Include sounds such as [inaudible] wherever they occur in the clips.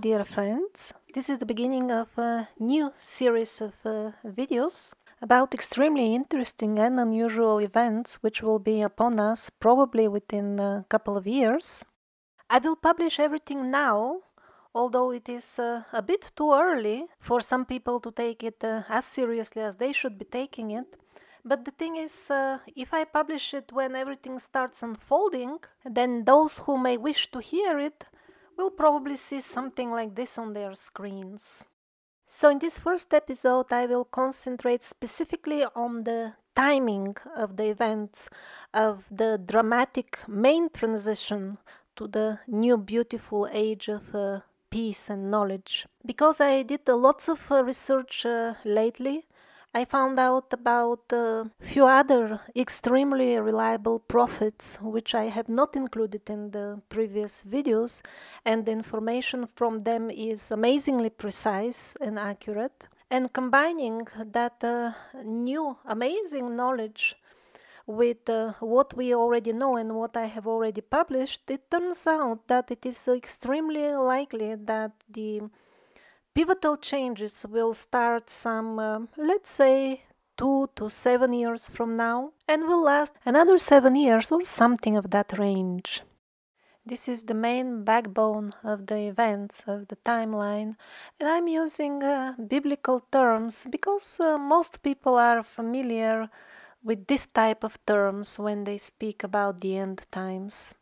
Dear friends. This is the beginning of a new series of uh, videos about extremely interesting and unusual events which will be upon us probably within a couple of years. I will publish everything now, although it is uh, a bit too early for some people to take it uh, as seriously as they should be taking it. But the thing is, uh, if I publish it when everything starts unfolding, then those who may wish to hear it will probably see something like this on their screens. So, in this first episode, I will concentrate specifically on the timing of the events of the dramatic main transition to the new beautiful age of uh, peace and knowledge. Because I did uh, lots of uh, research uh, lately I found out about a few other extremely reliable prophets, which I have not included in the previous videos, and the information from them is amazingly precise and accurate. And combining that uh, new amazing knowledge with uh, what we already know and what I have already published, it turns out that it is extremely likely that the pivotal changes will start some, uh, let's say, two to seven years from now and will last another seven years or something of that range. This is the main backbone of the events of the timeline, and I'm using uh, biblical terms because uh, most people are familiar with this type of terms when they speak about the end times.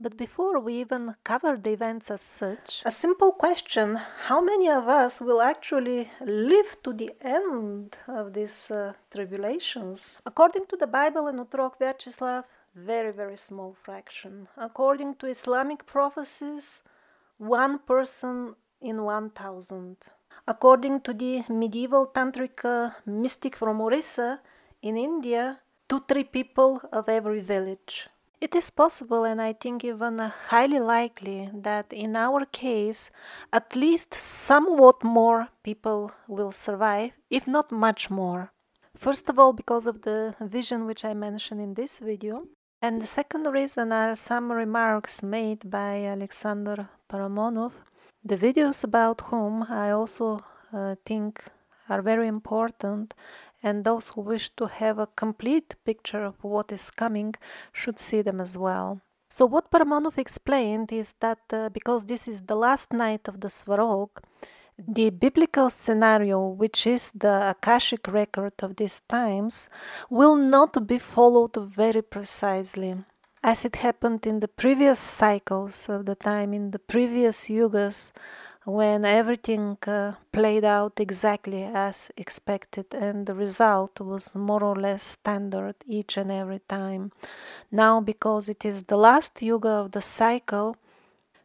But before we even cover the events as such, a simple question how many of us will actually live to the end of these uh, tribulations? According to the Bible and Otrok Vyacheslav, very, very small fraction. According to Islamic prophecies, one person in 1000. According to the medieval tantric uh, mystic from Orissa in India, two, three people of every village. It is possible, and I think even highly likely, that in our case, at least somewhat more people will survive, if not much more. First of all, because of the vision which I mentioned in this video. And the second reason are some remarks made by Alexander Paramonov, the videos about whom I also uh, think are very important and those who wish to have a complete picture of what is coming should see them as well. So, what Paramonov explained is that uh, because this is the last night of the Svarog, the biblical scenario, which is the Akashic record of these times, will not be followed very precisely. As it happened in the previous cycles of the time, in the previous yugas, when everything uh, played out exactly as expected and the result was more or less standard each and every time. Now, because it is the last yuga of the cycle,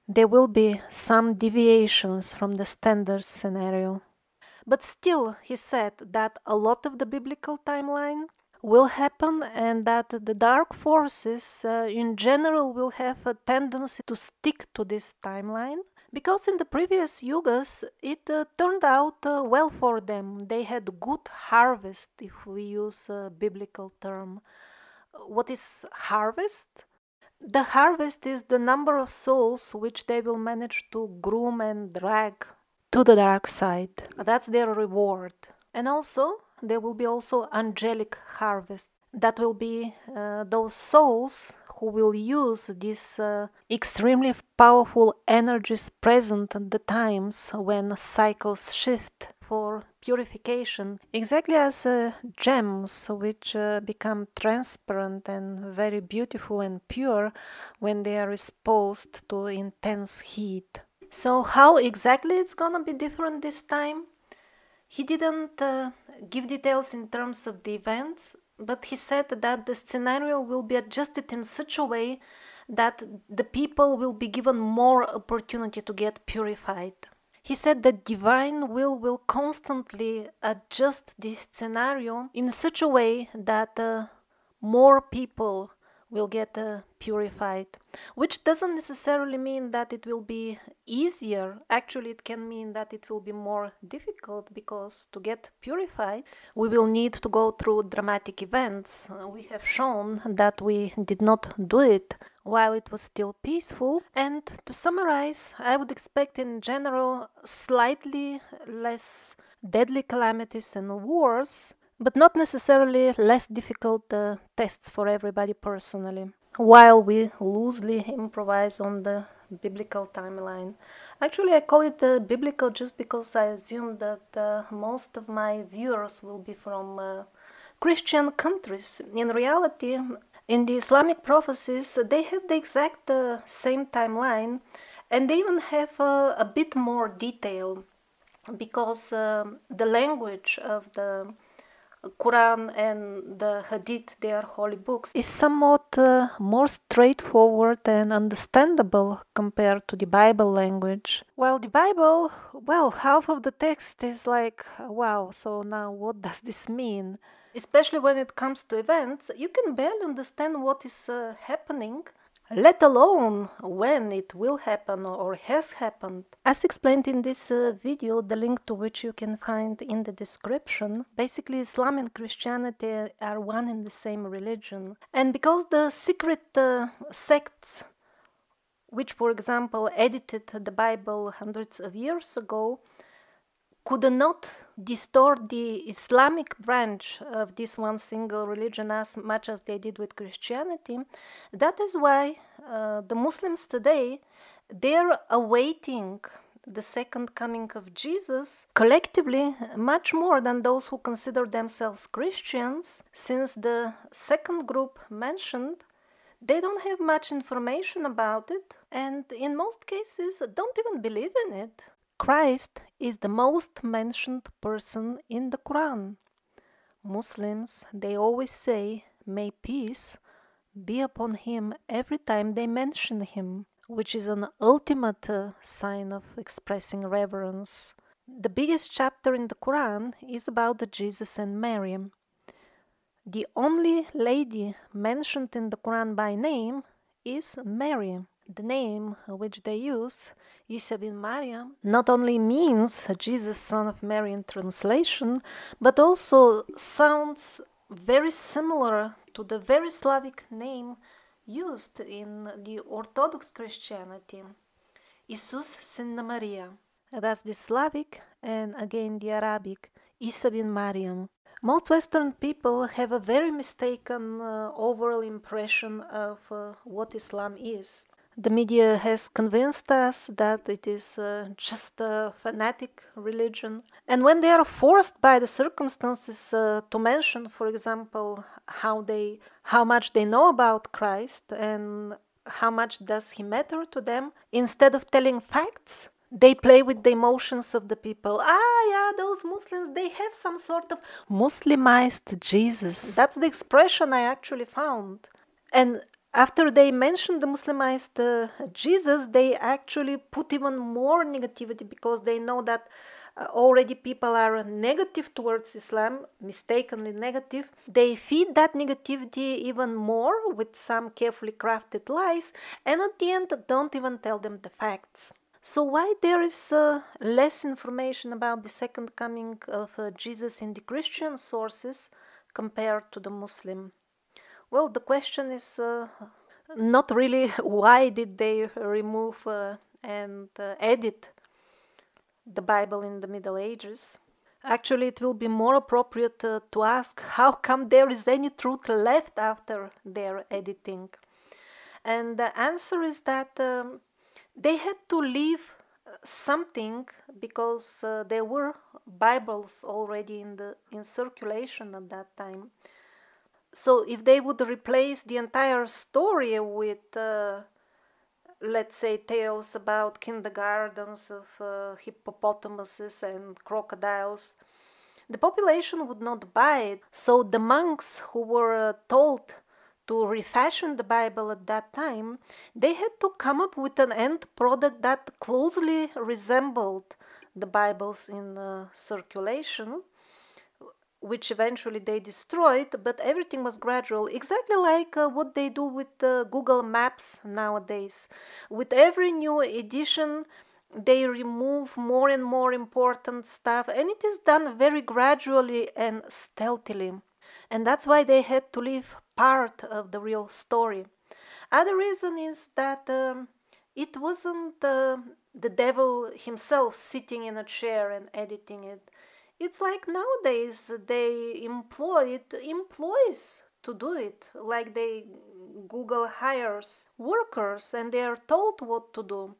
there will be some deviations from the standard scenario. But still, he said that a lot of the biblical timeline will happen and that the dark forces uh, in general will have a tendency to stick to this timeline because in the previous yugas it uh, turned out uh, well for them. They had good harvest, if we use a biblical term. What is harvest? The harvest is the number of souls which they will manage to groom and drag to the dark side. That's their reward. And also, there will be also angelic harvest. That will be uh, those souls who will use these uh, extremely powerful energies present at the times when cycles shift for purification, exactly as uh, gems which uh, become transparent and very beautiful and pure when they are exposed to intense heat. So, how exactly it's gonna be different this time? He didn't uh, give details in terms of the events, but he said that the scenario will be adjusted in such a way that the people will be given more opportunity to get purified. He said that divine will will constantly adjust this scenario in such a way that uh, more people will get uh, purified, which doesn't necessarily mean that it will be easier. Actually, it can mean that it will be more difficult because to get purified, we will need to go through dramatic events. we have shown that we did not do it while it was still peaceful. And to summarize, I would expect in general slightly less deadly calamities and wars, but not necessarily less difficult uh, tests for everybody personally, while we loosely improvise on the biblical timeline. Actually, I call it uh, biblical just because I assume that uh, most of my viewers will be from uh, Christian countries. In reality, in the Islamic prophecies, they have the exact uh, same timeline and they even have uh, a bit more detail because um, the language of the Quran and the Hadith, their holy books, is somewhat uh, more straightforward and understandable compared to the Bible language. While the Bible, well, half of the text is like, wow, so now what does this mean? Especially when it comes to events, you can barely understand what is uh, happening let alone when it will happen or has happened. As explained in this uh, video, the link to which you can find in the description, basically Islam and Christianity are one and the same religion. And because the secret uh, sects, which for example edited the Bible hundreds of years ago, could not distort the Islamic branch of this one single religion as much as they did with Christianity. That is why uh, the Muslims today they're awaiting the second coming of Jesus collectively much more than those who consider themselves Christians, since the second group mentioned they don't have much information about it and in most cases don't even believe in it. Christ is the most mentioned person in the Quran. Muslims, they always say, May peace be upon him every time they mention him, which is an ultimate uh, sign of expressing reverence. The biggest chapter in the Quran is about Jesus and Mary. The only lady mentioned in the Quran by name is Mary. The name which they use, Isa bin Maryam, not only means Jesus, son of Mary in translation, but also sounds very similar to the very Slavic name used in the Orthodox Christianity, Isus Syn Maria. That's the Slavic and again the Arabic, Isa bin Maryam. Most Western people have a very mistaken uh, overall impression of uh, what Islam is. The media has convinced us that it is uh, just a fanatic religion. And when they are forced by the circumstances uh, to mention, for example, how they how much they know about Christ and how much does he matter to them, instead of telling facts, they play with the emotions of the people. Ah, yeah, those Muslims, they have some sort of Muslimized Jesus. That's the expression I actually found. And after they mentioned the Muslimized uh, Jesus, they actually put even more negativity because they know that uh, already people are negative towards Islam, mistakenly negative. They feed that negativity even more with some carefully crafted lies, and at the end, don't even tell them the facts. So, why there is uh, less information about the second coming of uh, Jesus in the Christian sources compared to the Muslim? Well, the question is uh, not really [laughs] why did they remove uh, and uh, edit the Bible in the Middle Ages. Actually, it will be more appropriate uh, to ask how come there is any truth left after their editing. And the answer is that um, they had to leave uh, something because uh, there were Bibles already in the in circulation at that time so if they would replace the entire story with uh, let's say tales about kindergartens of uh, hippopotamuses and crocodiles the population would not buy it. So the monks who were uh, told to refashion the bible at that time they had to come up with an end product that closely resembled the bibles in uh, circulation which eventually they destroyed, but everything was gradual, exactly like uh, what they do with uh, Google Maps nowadays. With every new edition, they remove more and more important stuff, and it is done very gradually and stealthily. And that's why they had to leave part of the real story. Other reason is that um, it wasn't uh, the devil himself sitting in a chair and editing it. It's like nowadays they employ it employees to do it, like they Google hires workers and they are told what to do.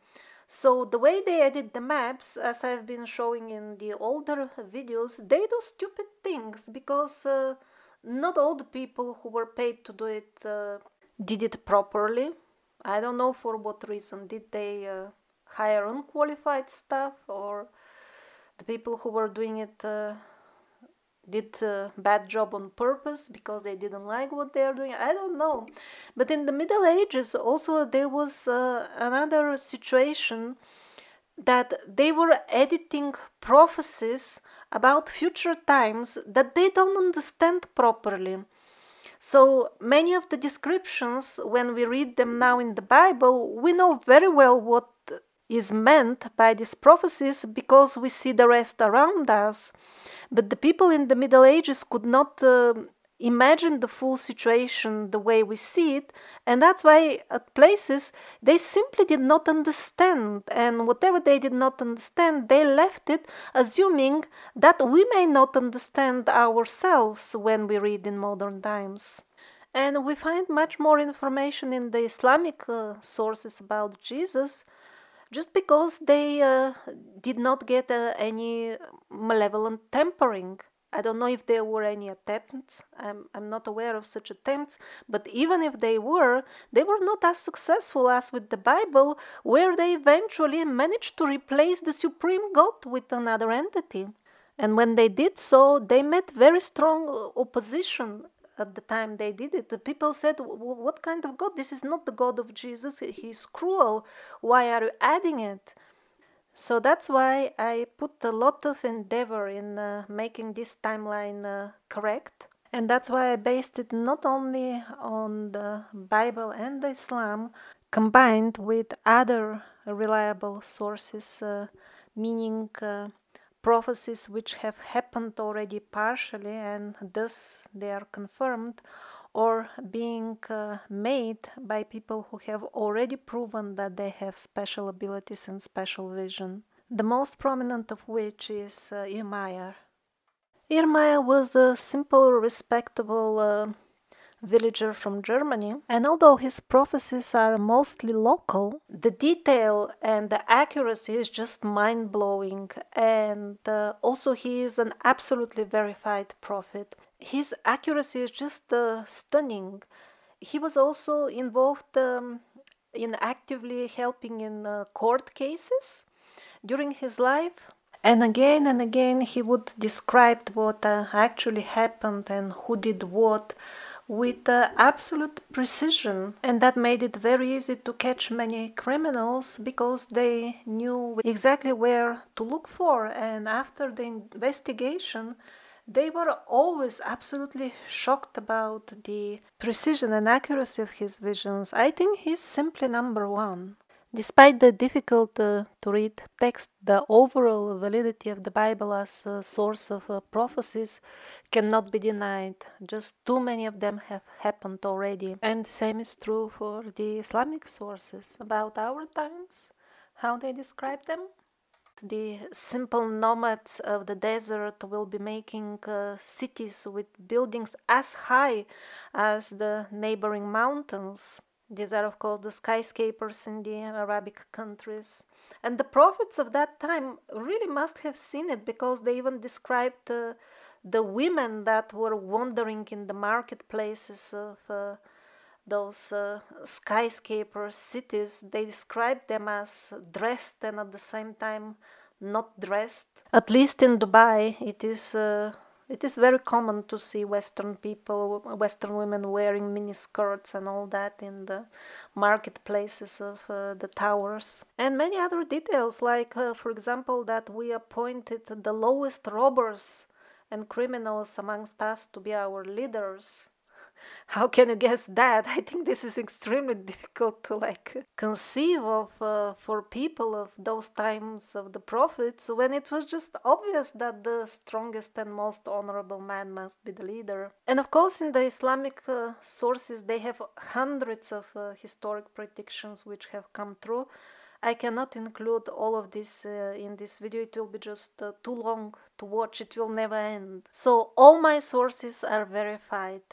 So the way they edit the maps, as I've been showing in the older videos, they do stupid things because uh, not all the people who were paid to do it uh, did it properly. I don't know for what reason. Did they uh, hire unqualified staff or the people who were doing it uh, did a bad job on purpose because they didn't like what they are doing. I don't know. But in the middle ages also there was uh, another situation that they were editing prophecies about future times that they don't understand properly. So many of the descriptions when we read them now in the bible we know very well what is meant by these prophecies because we see the rest around us but the people in the Middle Ages could not uh, imagine the full situation the way we see it, and that's why at places they simply did not understand, and whatever they did not understand, they left it, assuming that we may not understand ourselves when we read in modern times. And we find much more information in the Islamic uh, sources about Jesus just because they uh, did not get uh, any malevolent tampering. I don't know if there were any attempts. I'm, I'm not aware of such attempts. But even if they were, they were not as successful as with the Bible, where they eventually managed to replace the supreme God with another entity. And when they did so, they met very strong uh, opposition at the time they did it, the people said, What kind of God? This is not the God of Jesus. He's cruel. Why are you adding it? So that's why I put a lot of endeavor in uh, making this timeline uh, correct. And that's why I based it not only on the Bible and the Islam, combined with other reliable sources, uh, meaning uh, prophecies which have happened already partially and thus they are confirmed or being uh, made by people who have already proven that they have special abilities and special vision. The most prominent of which is uh, Irlmaier. Irlmaier was a simple, respectable uh, villager from Germany. And although his prophecies are mostly local, the detail and the accuracy is just mind blowing. And uh, also, he is an absolutely verified prophet. His accuracy is just uh, stunning. He was also involved um, in actively helping in uh, court cases during his life. And again and again, he would describe what uh, actually happened and who did what with uh, absolute precision, and that made it very easy to catch many criminals because they knew exactly where to look for. And after the investigation, they were always absolutely shocked about the precision and accuracy of his visions. I think he's simply number one. Despite the difficult uh, to read text, the overall validity of the Bible as a source of uh, prophecies cannot be denied. Just too many of them have happened already. And the same is true for the Islamic sources about our times, how they describe them. The simple nomads of the desert will be making uh, cities with buildings as high as the neighboring mountains. These are, of course, the skyscrapers in the Arabic countries. And the prophets of that time really must have seen it because they even described uh, the women that were wandering in the marketplaces of uh, those uh, skyscraper cities. They described them as dressed and at the same time not dressed. At least in Dubai, it is uh, it is very common to see Western people, Western women wearing mini skirts and all that in the marketplaces of uh, the towers. And many other details, like, uh, for example, that we appointed the lowest robbers and criminals amongst us to be our leaders. How can you guess that? [laughs] I think this is extremely [laughs] difficult to like conceive of uh, for people of those times of the prophets when it was just obvious that the strongest and most honorable man must be the leader. And of course, in the Islamic uh, sources, they have hundreds of uh, historic predictions which have come true. I cannot include all of this uh, in this video, it will be just uh, too long to watch, it will never end. So all my sources are verified.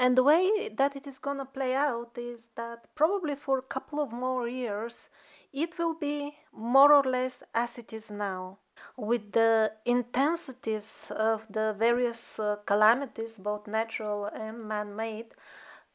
And the way that it is gonna play out is that probably for a couple of more years it will be more or less as it is now. With the intensities of the various uh, calamities, both natural and man made,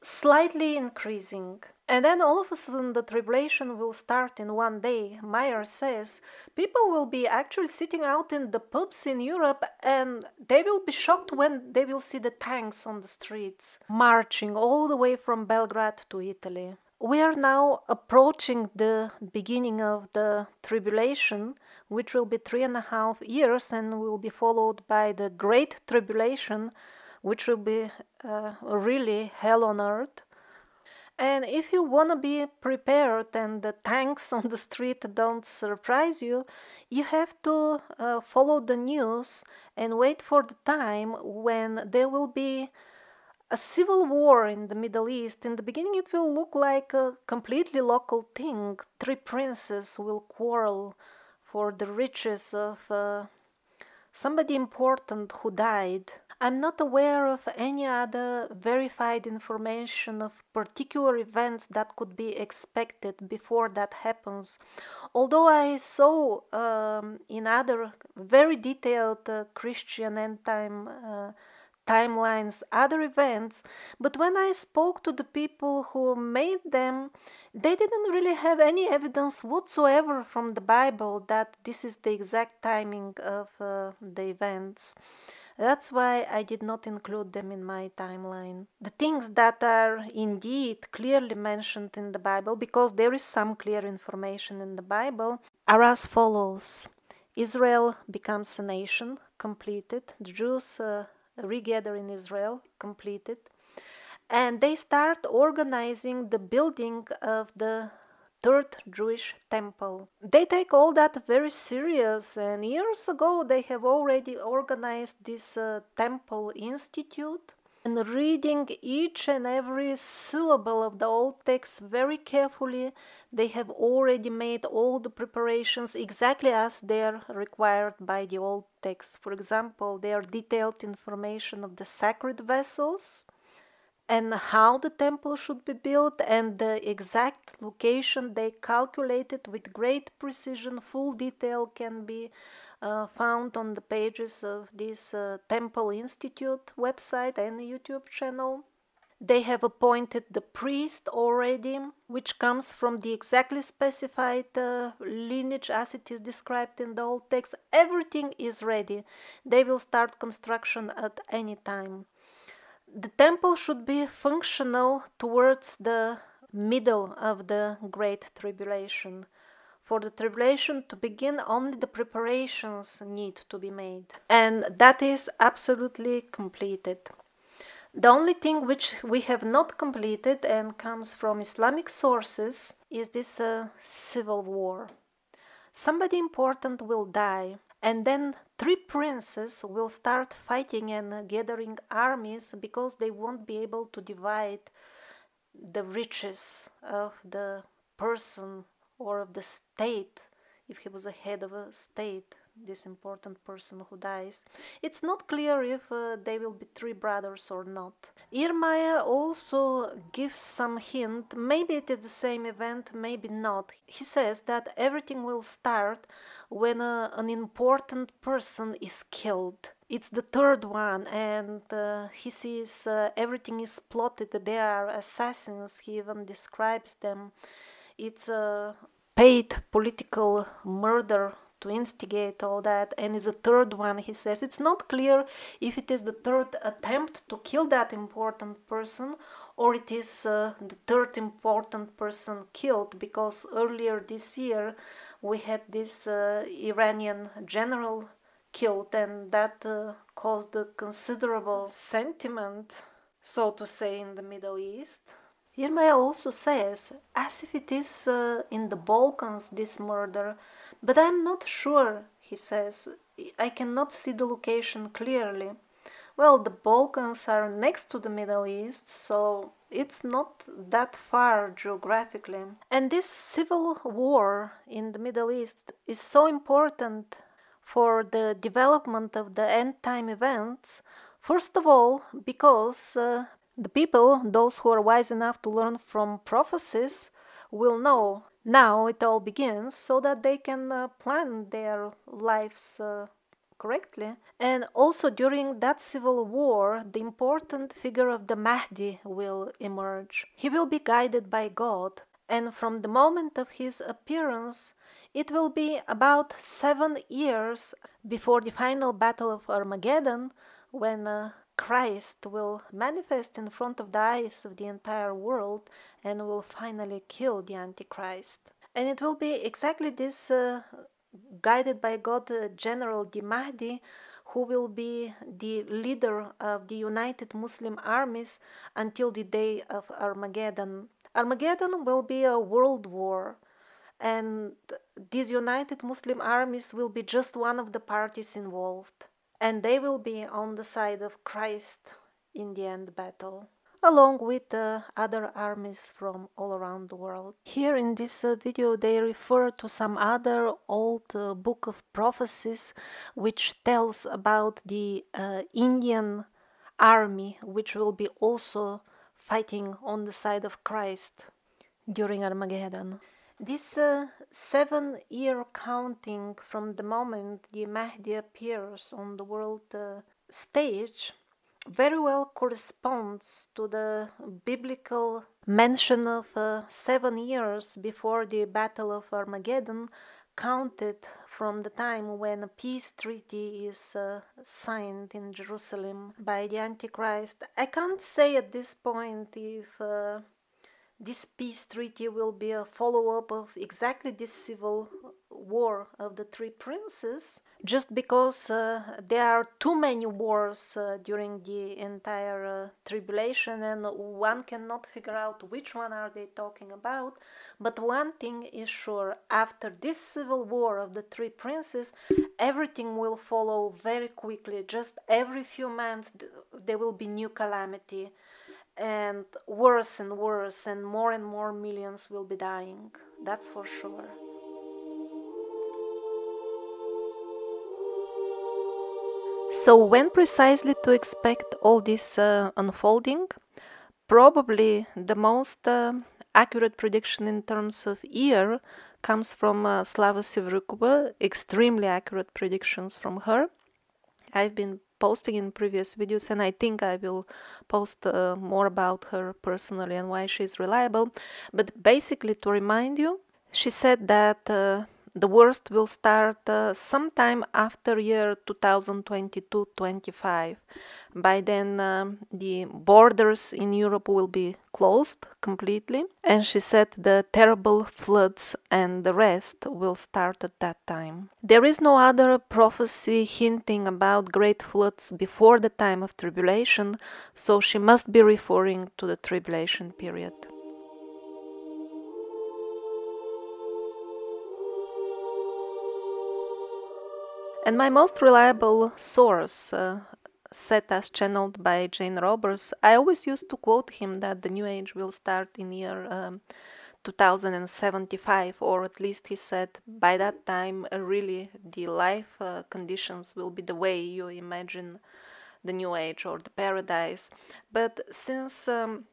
slightly increasing. And then all of a sudden the tribulation will start in one day. Meyer says people will be actually sitting out in the pubs in Europe and they will be shocked when they will see the tanks on the streets marching all the way from Belgrade to Italy. We are now approaching the beginning of the tribulation, which will be three and a half years and will be followed by the Great Tribulation, which will be uh, really hell on earth. And if you want to be prepared and the tanks [laughs] on the street don't surprise you, you have to uh, follow the news and wait for the time when there will be a civil war in the Middle East. In the beginning, it will look like a completely local thing. Three princes will quarrel for the riches of uh, somebody important who died. I'm not aware of any other verified information of particular events that could be expected before that happens. Although I saw um, in other very detailed uh, Christian end time uh, timelines, other events, but when I spoke to the people who made them, they didn't really have any evidence whatsoever from the Bible that this is the exact timing of uh, the events. That's why I did not include them in my timeline. The things that are indeed clearly mentioned in the Bible, because there is some clear information in the Bible, are as follows Israel becomes a nation, completed. The Jews uh, regather in Israel, completed. And they start organizing the building of the third Jewish temple. They take all that very serious, and years ago they have already organized this uh, temple institute. And reading each and every syllable of the old text very carefully, they have already made all the preparations exactly as they are required by the old text. For example, they are detailed information of the sacred vessels, and how the temple should be built and the exact location they calculated with great precision full detail can be uh, found on the pages of this uh, temple institute website and youtube channel. They have appointed the priest already which comes from the exactly specified uh, lineage as it is described in the old text. Everything is ready. They will start construction at any time the temple should be functional towards the middle of the Great Tribulation. For the tribulation to begin, only the preparations need to be made, and that is absolutely completed. The only thing which we have not completed and comes from Islamic sources is this uh, civil war. Somebody important will die, and then three princes will start fighting and gathering armies because they won't be able to divide the riches of the person or of the state if he was a head of a state this important person who dies. It's not clear if uh, they will be three brothers or not. Irlmaier also gives some hint, maybe it is the same event, maybe not. He says that everything will start when uh, an important person is killed. It's the third one, and uh, he sees uh, everything is plotted. They are assassins. He even describes them. It's a paid political murder to instigate all that and is a third one he says it's not clear if it is the third attempt to kill that important person or it is uh, the third important person killed because earlier this year we had this uh, Iranian general killed and that uh, caused a considerable sentiment so to say, in the Middle East. Irlmaier also says, as if it is uh, in the Balkans, this murder, but I'm not sure, he says. I cannot see the location clearly. Well, the Balkans are next to the Middle East, so it's not that far geographically. And this civil war in the Middle East is so important for the development of the end time events. First of all, because uh, the people, those who are wise enough to learn from prophecies, will know now it all begins so that they can uh, plan their lives uh, correctly. And also during that civil war, the important figure of the Mahdi will emerge. He will be guided by God, and from the moment of his appearance, it will be about seven years before the final battle of Armageddon when uh, Christ will manifest in front of the eyes of the entire world and will finally kill the Antichrist. And it will be exactly this uh, guided by God uh, General Di Mahdi, who will be the leader of the United Muslim armies until the day of Armageddon. Armageddon will be a world war, and these United Muslim armies will be just one of the parties involved, and they will be on the side of Christ in the end battle along with other armies from all around the world. Here in this uh, video they refer to some other old uh, book of prophecies which tells about the uh, Indian army which will be also fighting on the side of Christ during Armageddon. This uh, seven year counting from the moment the Mahdi appears on the world uh, stage very well corresponds to the biblical mention of uh, seven years before the Battle of Armageddon, counted from the time when a peace treaty is uh, signed in Jerusalem by the Antichrist. I can't say at this point if uh, this peace treaty will be a follow up of exactly this civil war of the three princes, just because uh, there are too many wars uh, during the entire uh, tribulation and one cannot figure out which one are they talking about. But one thing is sure, after this civil war of the three princes, everything will follow very quickly. Just every few months there will be new calamity and worse and worse and more and more millions will be dying that's for sure so when precisely to expect all this uh, unfolding probably the most uh, accurate prediction in terms of year comes from uh, Slava Sevrukova, extremely accurate predictions from her. I've been posting in previous videos and I think I will post uh, more about her personally and why she's reliable. But basically to remind you, she said that uh, the worst will start uh, sometime after year 2022-25 by then um, the borders in europe will be closed completely. And she said the terrible floods and the rest will start at that time. There is no other prophecy hinting about great floods before the time of tribulation so she must be referring to the tribulation period And my most reliable source, uh, Seth as channeled by Jane Roberts, I always used to quote him that the New Age will start in year um, 2075, or at least he said by that time, uh, really the life uh, conditions will be the way you imagine the New Age or the paradise. But since um,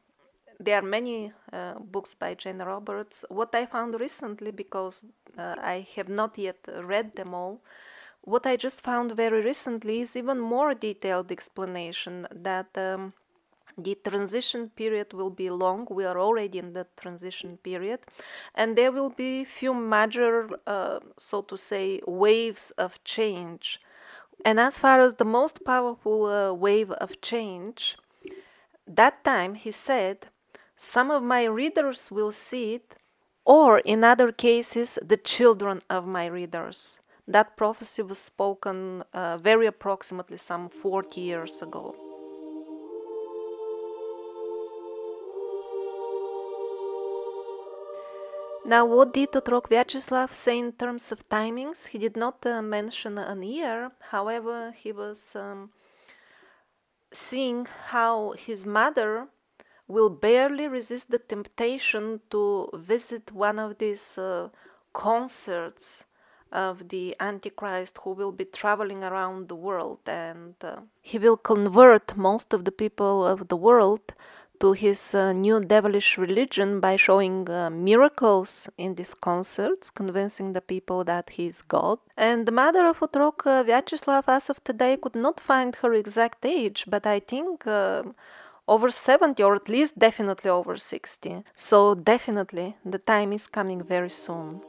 there are many uh, books by Jane Roberts, what I found recently, because uh, I have not yet read them all, what I just found very recently is even more detailed explanation that um, the transition period will be long. We are already in the transition period, and there will be few major, uh, so to say, waves of change. And as far as the most powerful uh, wave of change, that time he said, some of my readers will see it, or in other cases, the children of my readers. That prophecy was spoken uh, very approximately some 40 years ago. Now, what did Otrok Vyacheslav say in terms of timings? He did not uh, mention an year, however, he was um, seeing how his mother will barely resist the temptation to visit one of these uh, concerts of the Antichrist who will be traveling around the world and uh, he will convert most of the people of the world to his uh, new devilish religion by showing uh, miracles in these concerts, convincing the people that he is God. And the mother of Otrok, uh, Vyacheslav, as of today, could not find her exact age, but I think uh, over 70 or at least definitely over 60. So, definitely, the time is coming very soon.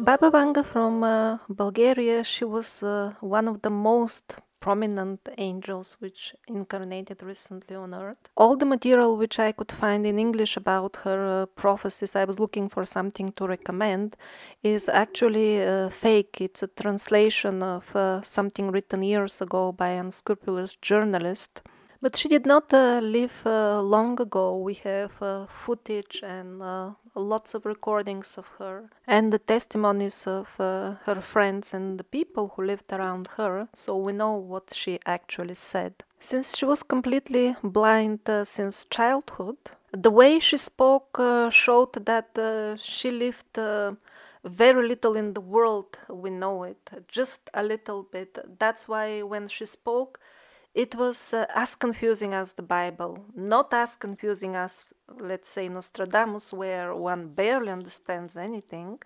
Baba Vanga from uh, Bulgaria, she was uh, one of the most prominent angels which incarnated recently on earth. All the material which I could find in English about her uh, prophecies, I was looking for something to recommend, is actually uh, fake. It's a translation of uh, something written years ago by an unscrupulous journalist. But she did not uh, live uh, long ago. We have uh, footage and uh, lots of recordings of her and the testimonies of uh, her friends and the people who lived around her, so we know what she actually said. Since she was completely blind uh, since childhood, the way she spoke showed that she lived very little in the world, we know it, just a little bit. That's why when she spoke, it was uh, as confusing as the Bible, not as confusing as, let's say, Nostradamus, where one barely understands anything.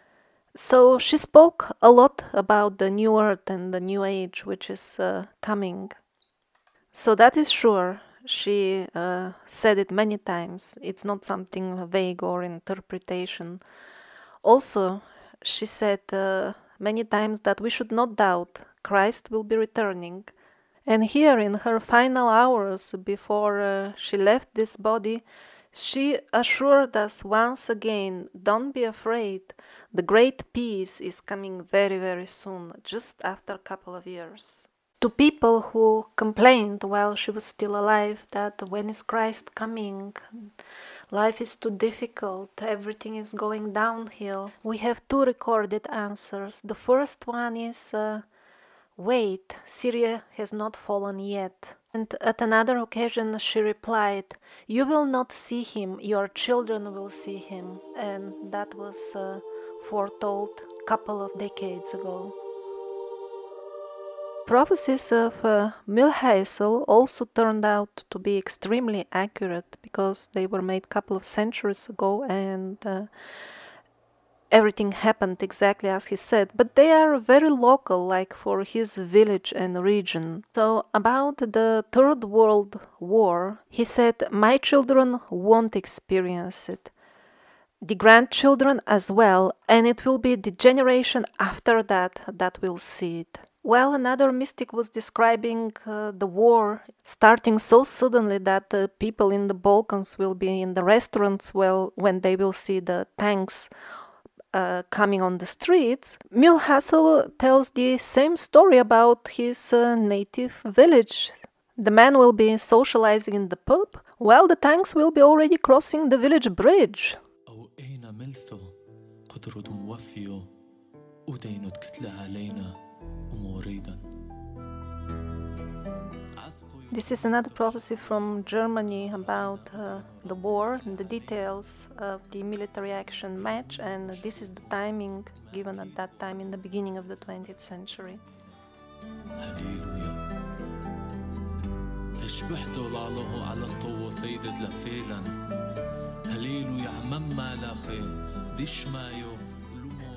So she spoke a lot about the new earth and the new age which is uh, coming. So that is sure. She uh, said it many times. It's not something vague or interpretation. Also, she said uh, many times that we should not doubt Christ will be returning and here, in her final hours before uh, she left this body, she assured us once again don't be afraid, the great peace is coming very, very soon, just after a couple of years. To people who complained while she was still alive that when is Christ coming? Life is too difficult, everything is going downhill. We have two recorded answers. The first one is uh, Wait, Syria has not fallen yet. And at another occasion she replied, You will not see him, your children will see him. And that was uh, foretold a couple of decades ago. Prophecies of uh, Mühlhiasl also turned out to be extremely accurate because they were made a couple of centuries ago and uh, everything happened exactly as he said, but they are very local, like for his village and region. So, about the Third World War, he said, My children won't experience it. The grandchildren as well, and it will be the generation after that that will see it. Well, another mystic was describing uh, the war starting so suddenly that the people in the Balkans will be in the restaurants well when they will see the tanks uh, coming on the streets, Mühlhiasl tells the same story about his uh, native village. The man will be socializing in the pub, while the tanks will be already crossing the village bridge. This is another prophecy from Germany about uh, the war and the details of the military action match, and this is the timing given at that time in the beginning of the 20th century.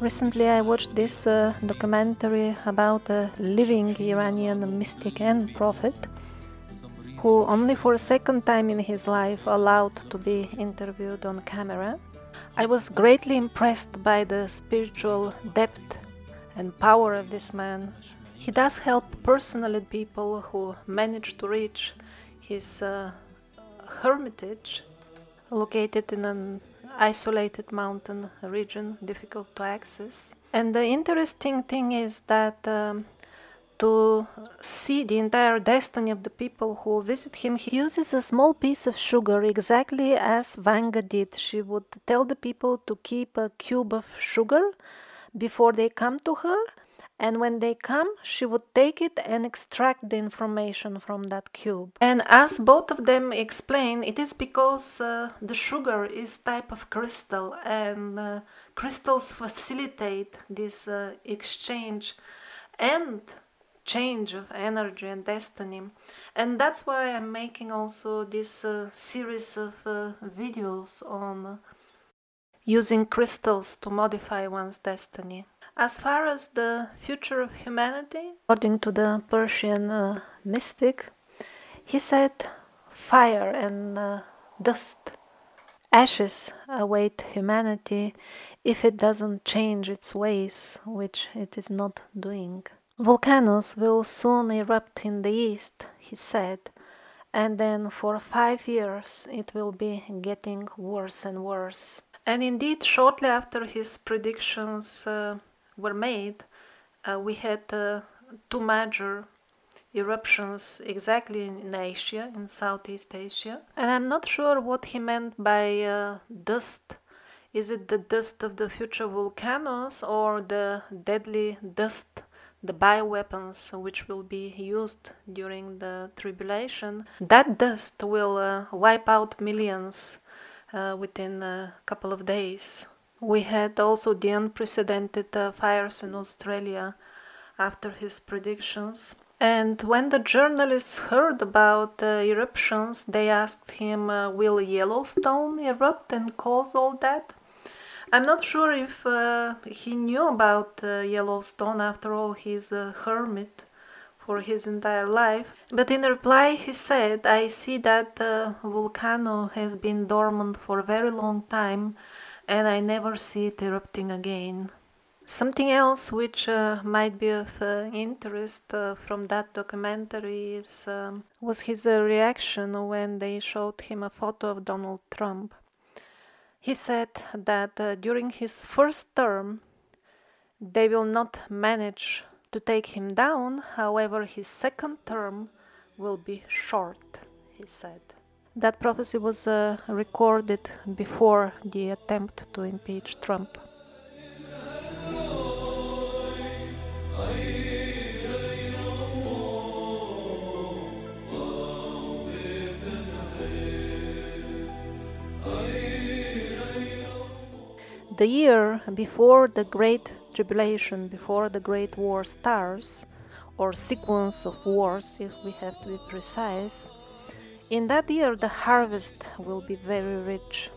Recently, I watched this uh, documentary about a living Iranian mystic and prophet who only for a second time in his life allowed to be interviewed on camera. I was greatly impressed by the spiritual depth and power of this man. He does help personally people who manage to reach his uh, hermitage located in an isolated mountain region difficult to access. And the interesting thing is that um, to see the entire destiny of the people who visit him, he uses a small piece of sugar exactly as Vanga did. She would tell the people to keep a cube of sugar before they come to her, and when they come, she would take it and extract the information from that cube. And as both of them explain, it is because uh, the sugar is type of crystal, and uh, crystals facilitate this uh, exchange and change of energy and destiny. And that's why i'm making also this uh, series of uh, videos on using crystals to modify one's destiny. As far as the future of humanity according to the persian uh, mystic he said fire and uh, dust ashes await humanity if it doesn't change its ways which it is not doing Volcanoes will soon erupt in the east, he said, and then for five years it will be getting worse and worse. And indeed, shortly after his predictions uh, were made, uh, we had uh, two major eruptions exactly in Asia, in Southeast Asia. And I'm not sure what he meant by uh, dust. Is it the dust of the future volcanoes or the deadly dust the bioweapons which will be used during the tribulation, that dust will uh, wipe out millions uh, within a couple of days. We had also the unprecedented uh, fires in Australia after his predictions. And when the journalists heard about the eruptions, they asked him, uh, Will Yellowstone erupt and cause all that? I'm not sure if uh, he knew about uh, Yellowstone. After all, he's a hermit for his entire life. But in reply, he said, I see that the volcano has been dormant for a very long time and I never see it erupting again. Something else which uh, might be of uh, interest uh, from that documentary is, um, was his uh, reaction when they showed him a photo of Donald Trump. He said that uh, during his first term, they will not manage to take him down, however, his second term will be short, he said. That prophecy was uh, recorded before the attempt to impeach Trump. The year before the Great Tribulation, before the Great War starts, or sequence of wars, if we have to be precise, in that year the harvest will be very rich.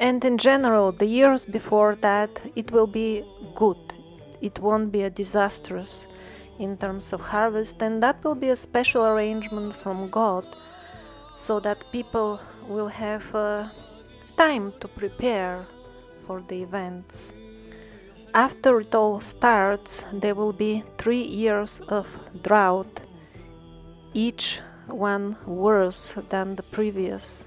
And in general, the years before that, it will be good. It won't be a disastrous in terms of harvest, and that will be a special arrangement from God so that people will have uh, time to prepare for the events. After it all starts, there will be three years of drought, each one worse than the previous.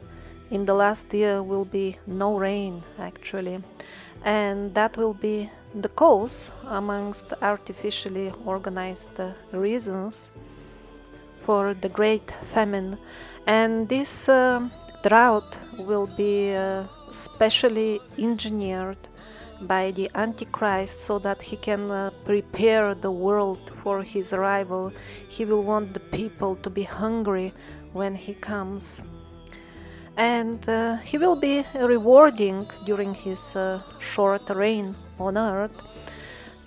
In the last year will be no rain actually, and that will be the cause amongst artificially organized reasons for the great famine. And this uh, drought will be uh, specially engineered by the Antichrist so that he can uh, prepare the world for his arrival. He will want the people to be hungry when he comes. And uh, he will be rewarding during his uh, short reign on earth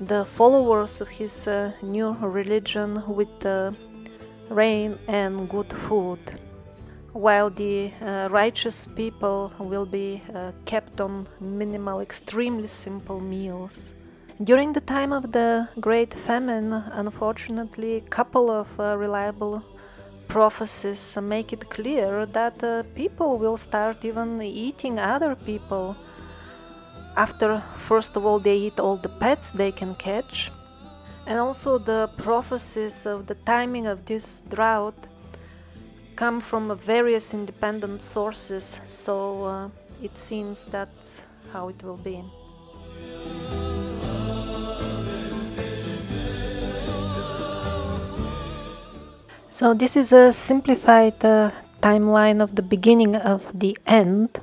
the followers of his uh, new religion with rain and good food while the uh, righteous people will be uh, kept on minimal, extremely simple meals. During the time of the Great Famine, unfortunately, a couple of uh, reliable prophecies make it clear that uh, people will start even eating other people. After, first of all, they eat all the pets they can catch, and also the prophecies of the timing of this drought come from various independent sources, so uh, it seems that's how it will be. So, this is a simplified uh, timeline of the beginning of the end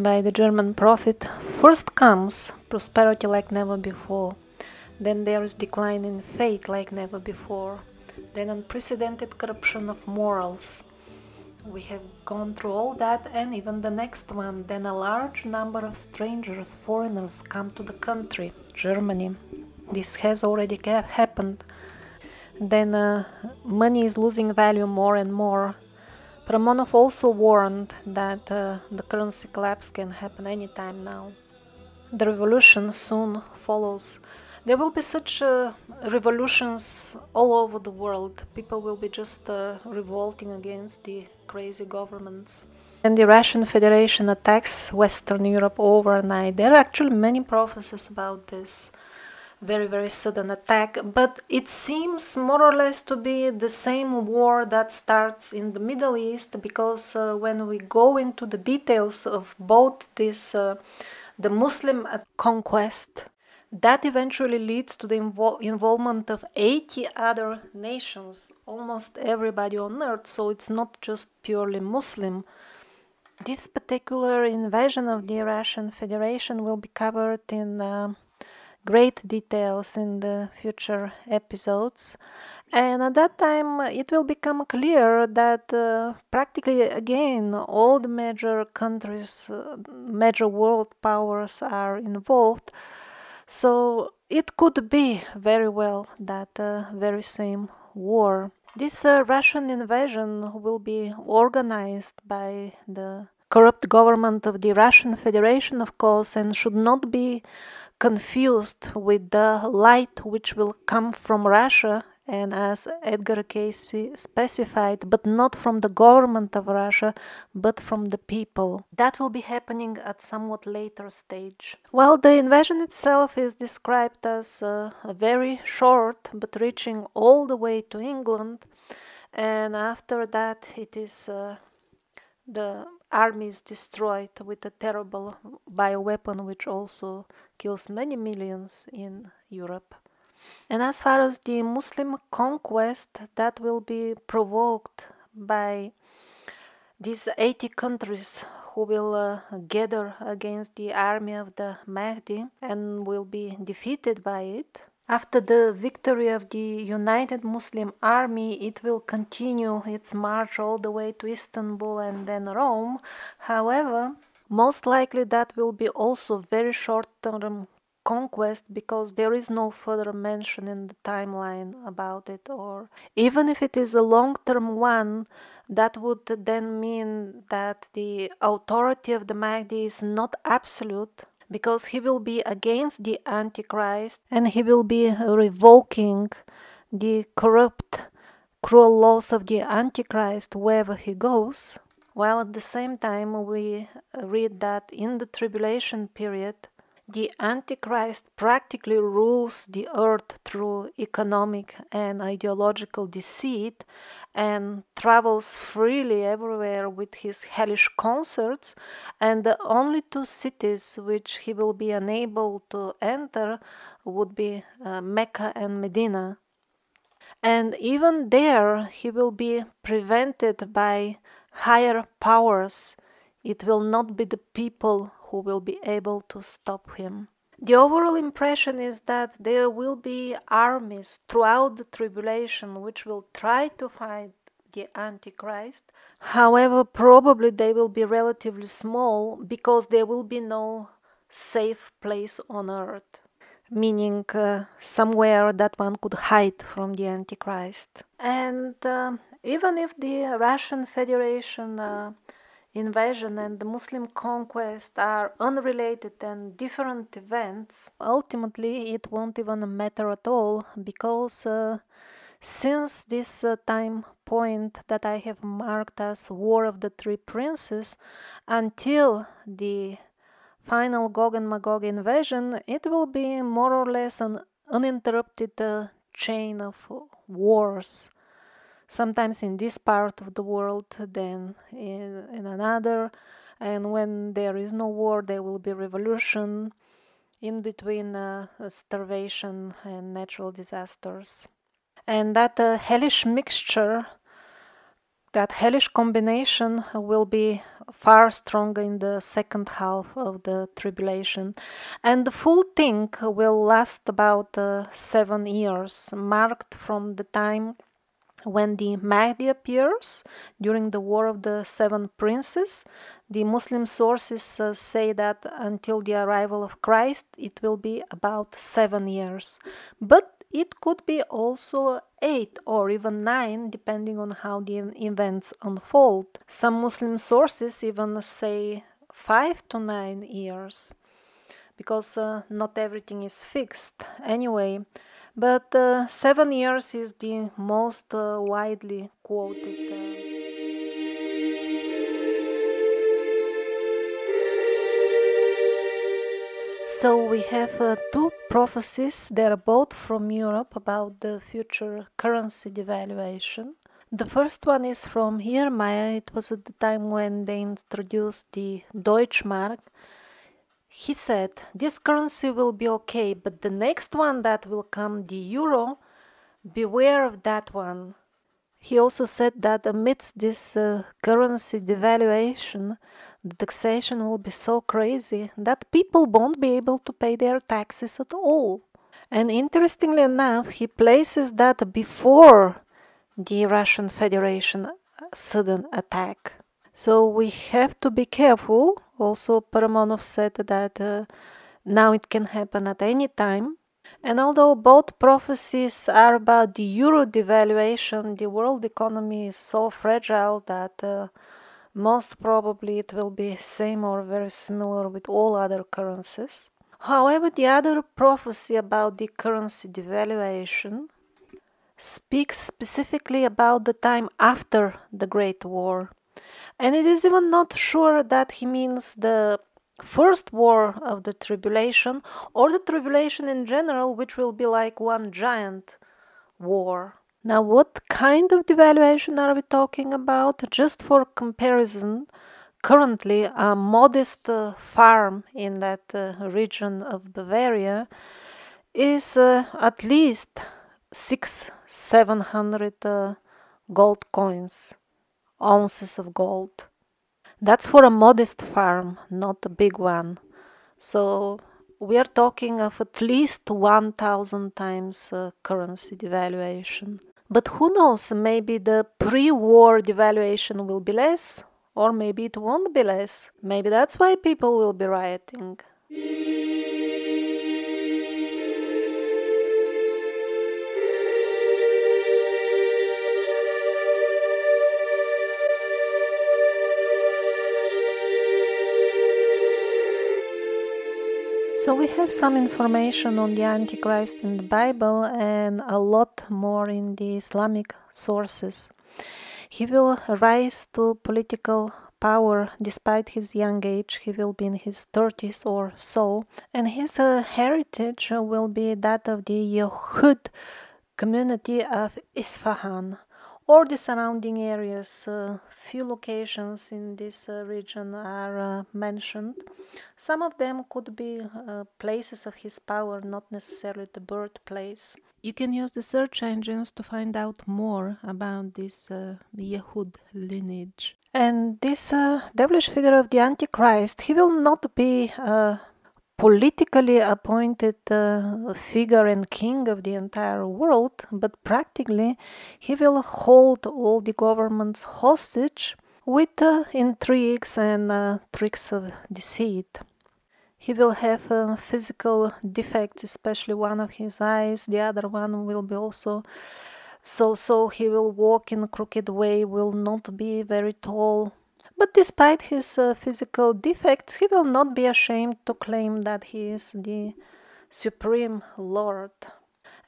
by the German prophet. First comes prosperity like never before, then there is decline in faith like never before, then unprecedented corruption of morals. We have gone through all that and even the next one. Then a large number of strangers, foreigners come to the country, Germany. This has already happened. Then uh, money is losing value more and more. Paramonov also warned that uh, the currency collapse can happen anytime now. The revolution soon follows there will be such uh, revolutions all over the world. People will be just uh, revolting against the crazy governments. And the Russian Federation attacks Western Europe overnight. There are actually many prophecies about this very, very sudden attack, but it seems more or less to be the same war that starts in the Middle East because uh, when we go into the details of both this, uh, the Muslim conquest that eventually leads to the invol involvement of 80 other nations, almost everybody on earth, so it's not just purely Muslim. This particular invasion of the Russian Federation will be covered in uh, great details in the future episodes. And at that time, it will become clear that uh, practically again all the major countries, uh, major world powers are involved. So it could be very well that uh, very same war. This uh, Russian invasion will be organized by the corrupt government of the Russian Federation, of course, and should not be confused with the light which will come from Russia and as Edgar Cayce specified, but not from the government of Russia, but from the people. That will be happening at somewhat later stage. Well, the invasion itself is described as uh, very short, but reaching all the way to England, and after that it is uh, the army is destroyed with a terrible bioweapon which also kills many millions in Europe. And as far as the Muslim conquest, that will be provoked by these 80 countries who will uh, gather against the army of the Mahdi and will be defeated by it. After the victory of the United Muslim Army, it will continue its march all the way to Istanbul and then Rome. However, most likely that will be also very short term conquest because there is no further mention in the timeline about it or even if it is a long-term one that would then mean that the authority of the Mahdi is not absolute because he will be against the Antichrist and he will be revoking the corrupt, cruel laws of the Antichrist wherever he goes. While at the same time, we read that in the tribulation period, the Antichrist practically rules the earth through economic and ideological deceit and travels freely everywhere with his hellish concerts, and the only two cities which he will be unable to enter would be uh, Mecca and Medina. And even there, he will be prevented by higher powers. It will not be the people who will be able to stop him. The overall impression is that there will be armies throughout the tribulation which will try to fight the Antichrist. However, probably they will be relatively small because there will be no safe place on earth, meaning uh, somewhere that one could hide from the Antichrist. And uh, even if the Russian Federation uh, invasion and the Muslim conquest are unrelated and different events, ultimately it won't even matter at all because uh, since this uh, time point that I have marked as War of the Three Princes until the final Gog and Magog invasion, it will be more or less an uninterrupted uh, chain of wars sometimes in this part of the world, then in, in another. And when there is no war, there will be revolution in between uh, starvation and natural disasters. And that uh, hellish mixture that hellish combination will be far stronger in the second half of the tribulation. And the full thing will last about uh, seven years, marked from the time when the Mahdi appears during the War of the Seven Princes. The Muslim sources uh, say that until the arrival of Christ, it will be about seven years. But it could be also eight or even nine, depending on how the events unfold. Some Muslim sources even say five to nine years, because uh, not everything is fixed anyway. But uh, seven years is the most uh, widely quoted. Uh, So we have uh, two prophecies. They are both from Europe about the future currency devaluation. The first one is from Irlmaier. It was at the time when they introduced the Deutschmark. He said, This currency will be okay, but the next one that will come, the euro, beware of that one. He also said that amidst this uh, currency devaluation, the taxation will be so crazy that people won't be able to pay their taxes at all. And interestingly enough, he places that before the Russian Federation sudden attack. So we have to be careful. Also, Paramonov said that uh, now it can happen at any time. And although both prophecies are about the euro devaluation, the world economy is so fragile that uh, most probably it will be same or very similar with all other currencies. However, the other prophecy about the currency devaluation speaks specifically about the time after the Great War. And it is even not sure that he means the first war of the tribulation or the tribulation in general, which will be like one giant war. Now, what kind of devaluation are we talking about? Just for comparison, currently a modest uh, farm in that uh, region of Bavaria is uh, at least six, seven hundred uh, gold coins, ounces of gold. That's for a modest farm, not a big one. So we are talking of at least 1000 times uh, currency devaluation. But who knows, maybe the pre war devaluation will be less, or maybe it won't be less. Maybe that's why people will be rioting. So we have some information on the Antichrist in the Bible and a lot more in the Islamic sources. He will rise to political power despite his young age. He will be in his 30s or so, and his uh, heritage will be that of the Yehud community of Isfahan or the surrounding areas. Uh, few locations in this uh, region are uh, mentioned. Some of them could be uh, places of his power, not necessarily the birthplace. You can use the search engines to find out more about this uh, Yehud lineage. And this uh, devilish figure of the Antichrist, he will not be politically appointed uh, figure and king of the entire world, but practically he will hold all the governments hostage with uh, intrigues and uh, tricks of deceit. He will have uh, physical defects, especially one of his eyes. The other one will be also so so. He will walk in a crooked way, will not be very tall, but despite his uh, physical defects, he will not be ashamed to claim that he is the Supreme Lord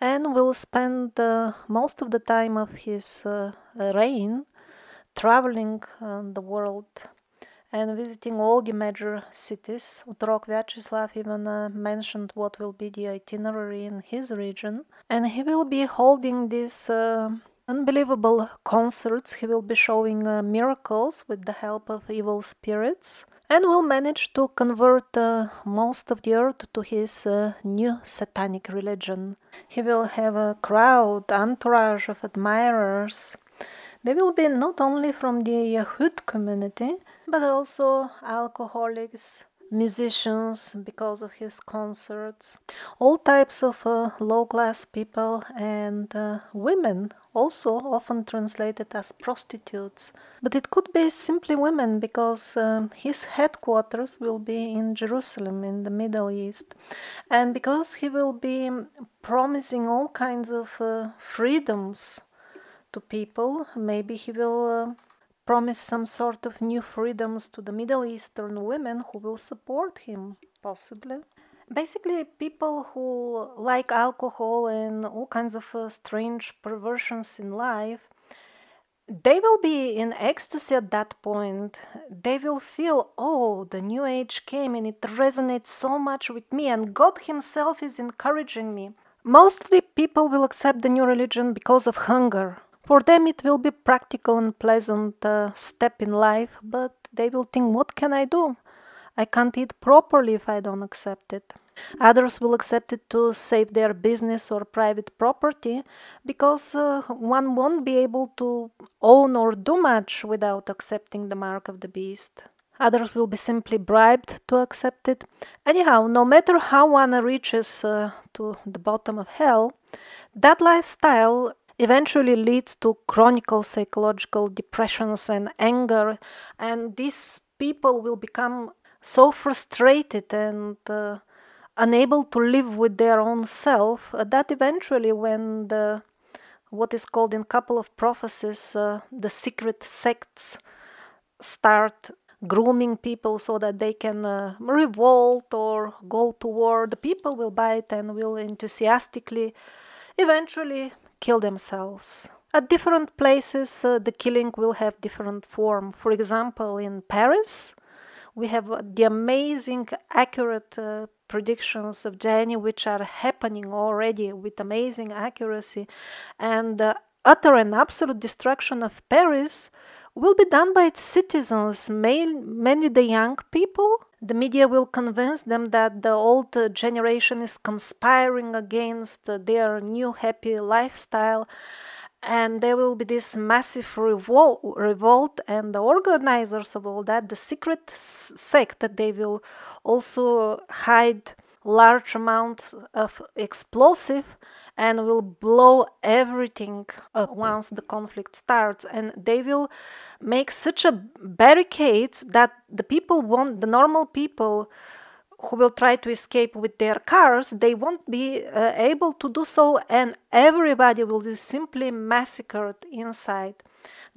and will spend uh, most of the time of his uh, reign traveling uh, the world and visiting all the major cities. Otrok Vyacheslav even uh, mentioned what will be the itinerary in his region, and he will be holding this uh, unbelievable concerts. He will be showing uh, miracles with the help of evil spirits and will manage to convert uh, most of the earth to his uh, new satanic religion. He will have a crowd, entourage of admirers. They will be not only from the Yahud community, but also alcoholics, musicians because of his concerts, all types of uh, low class people, and uh, women, also often translated as prostitutes. But it could be simply women because um, his headquarters will be in Jerusalem in the Middle East, and because he will be promising all kinds of uh, freedoms to people, maybe he will promise some sort of new freedoms to the Middle Eastern women who will support him, possibly. Basically, people who like alcohol and all kinds of uh, strange perversions in life, they will be in ecstasy at that point. They will feel, oh, the new age came and it resonates so much with me, and God Himself is encouraging me. Mostly people will accept the new religion because of hunger, for them, it will be practical and pleasant uh, step in life, but they will think, "What can I do? I can't eat properly if I don't accept it." Others will accept it to save their business or private property because uh, one won't be able to own or do much without accepting the mark of the beast. Others will be simply bribed to accept it. Anyhow, no matter how one reaches uh, to the bottom of hell, that lifestyle eventually leads to chronic psychological depressions and anger and these people will become so frustrated and uh, unable to live with their own self uh, that eventually when the what is called in couple of prophecies uh, the secret sects start grooming people so that they can uh, revolt or go to war the people will buy it and will enthusiastically eventually kill themselves. At different places, uh, the killing will have different form. For example, in Paris, we have the amazing, accurate uh, predictions of Jenny, which are happening already with amazing accuracy, and the utter and absolute destruction of Paris will be done by its citizens, mainly the young people the media will convince them that the old generation is conspiring against their new happy lifestyle and there will be this massive revol- revolt and the organizers of all that the secret sect that they will also hide large amounts of explosive and will blow everything up once the conflict starts. And they will make such a barricades that the people won't the normal people who will try to escape with their cars they won't be uh, able to do so and everybody will be simply massacred inside.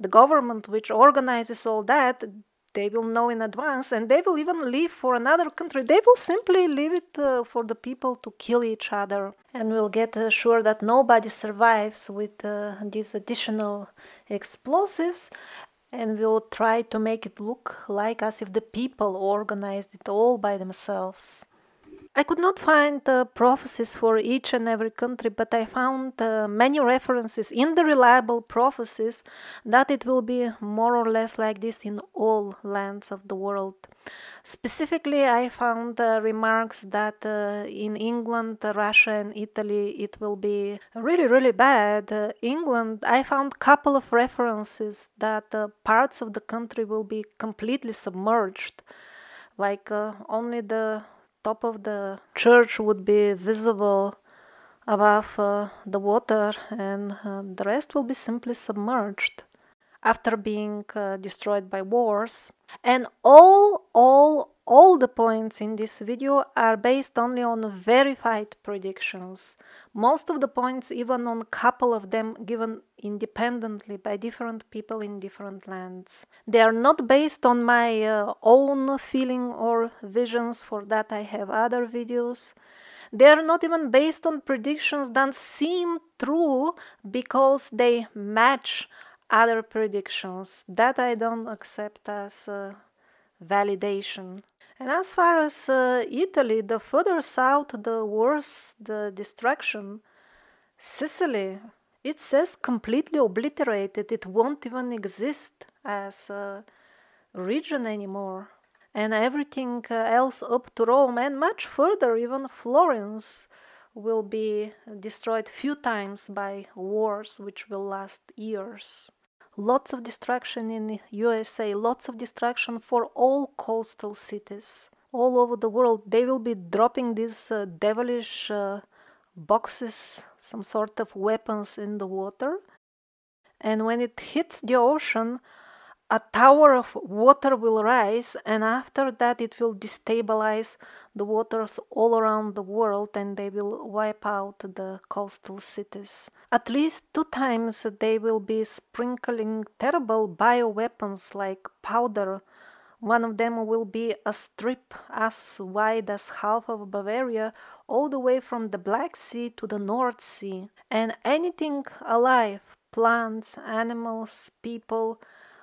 The government which organizes all that they will know in advance and they will even leave for another country. They will simply leave it uh, for the people to kill each other and we'll get uh, sure that nobody survives with uh, these additional explosives and we'll try to make it look like as if the people organized it all by themselves I could not find uh, prophecies for each and every country, but I found uh, many references in the reliable prophecies that it will be more or less like this in all lands of the world. Specifically, I found uh, remarks that uh, in England, Russia, and Italy it will be really, really bad. Uh, England, I found couple of references that uh, parts of the country will be completely submerged, like only the top of the church would be visible above uh, the water and uh, the rest will be simply submerged after being uh, destroyed by wars. And all all all the points in this video are based only on verified predictions. Most of the points, even on a couple of them, given independently by different people in different lands. They are not based on my uh, own feeling or visions, for that I have other videos. They are not even based on predictions that seem true because they match other predictions. That I don't accept as uh, validation. And as far as uh, Italy, the further south, the worse the destruction. Sicily, it says completely obliterated. It won't even exist as a region anymore. And everything uh, else up to Rome and much further, even Florence, will be destroyed few times by wars which will last years. Lots of destruction in USA, lots of destruction for all coastal cities all over the world. They will be dropping these uh, devilish uh, boxes, some sort of weapons in the water. And when it hits the ocean, a tower of water will rise, and after that, it will destabilize the waters all around the world and they will wipe out the coastal cities. At least two times, they will be sprinkling terrible bioweapons like powder. One of them will be a strip as wide as half of Bavaria, all the way from the Black Sea to the North Sea. And anything alive, plants, animals, people,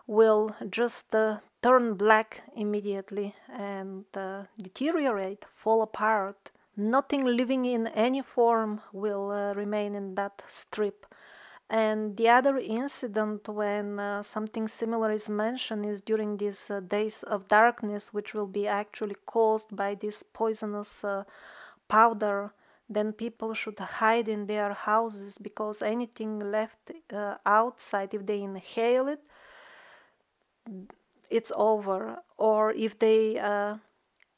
will just uh, turn black immediately and uh, deteriorate, fall apart. Nothing living in any form will uh, remain in that strip. And the other incident when uh, something similar is mentioned is during these uh, days of darkness, which will be actually caused by this poisonous uh, powder. Then people should hide in their houses because anything left outside, if they inhale it, it's over. Or if they uh,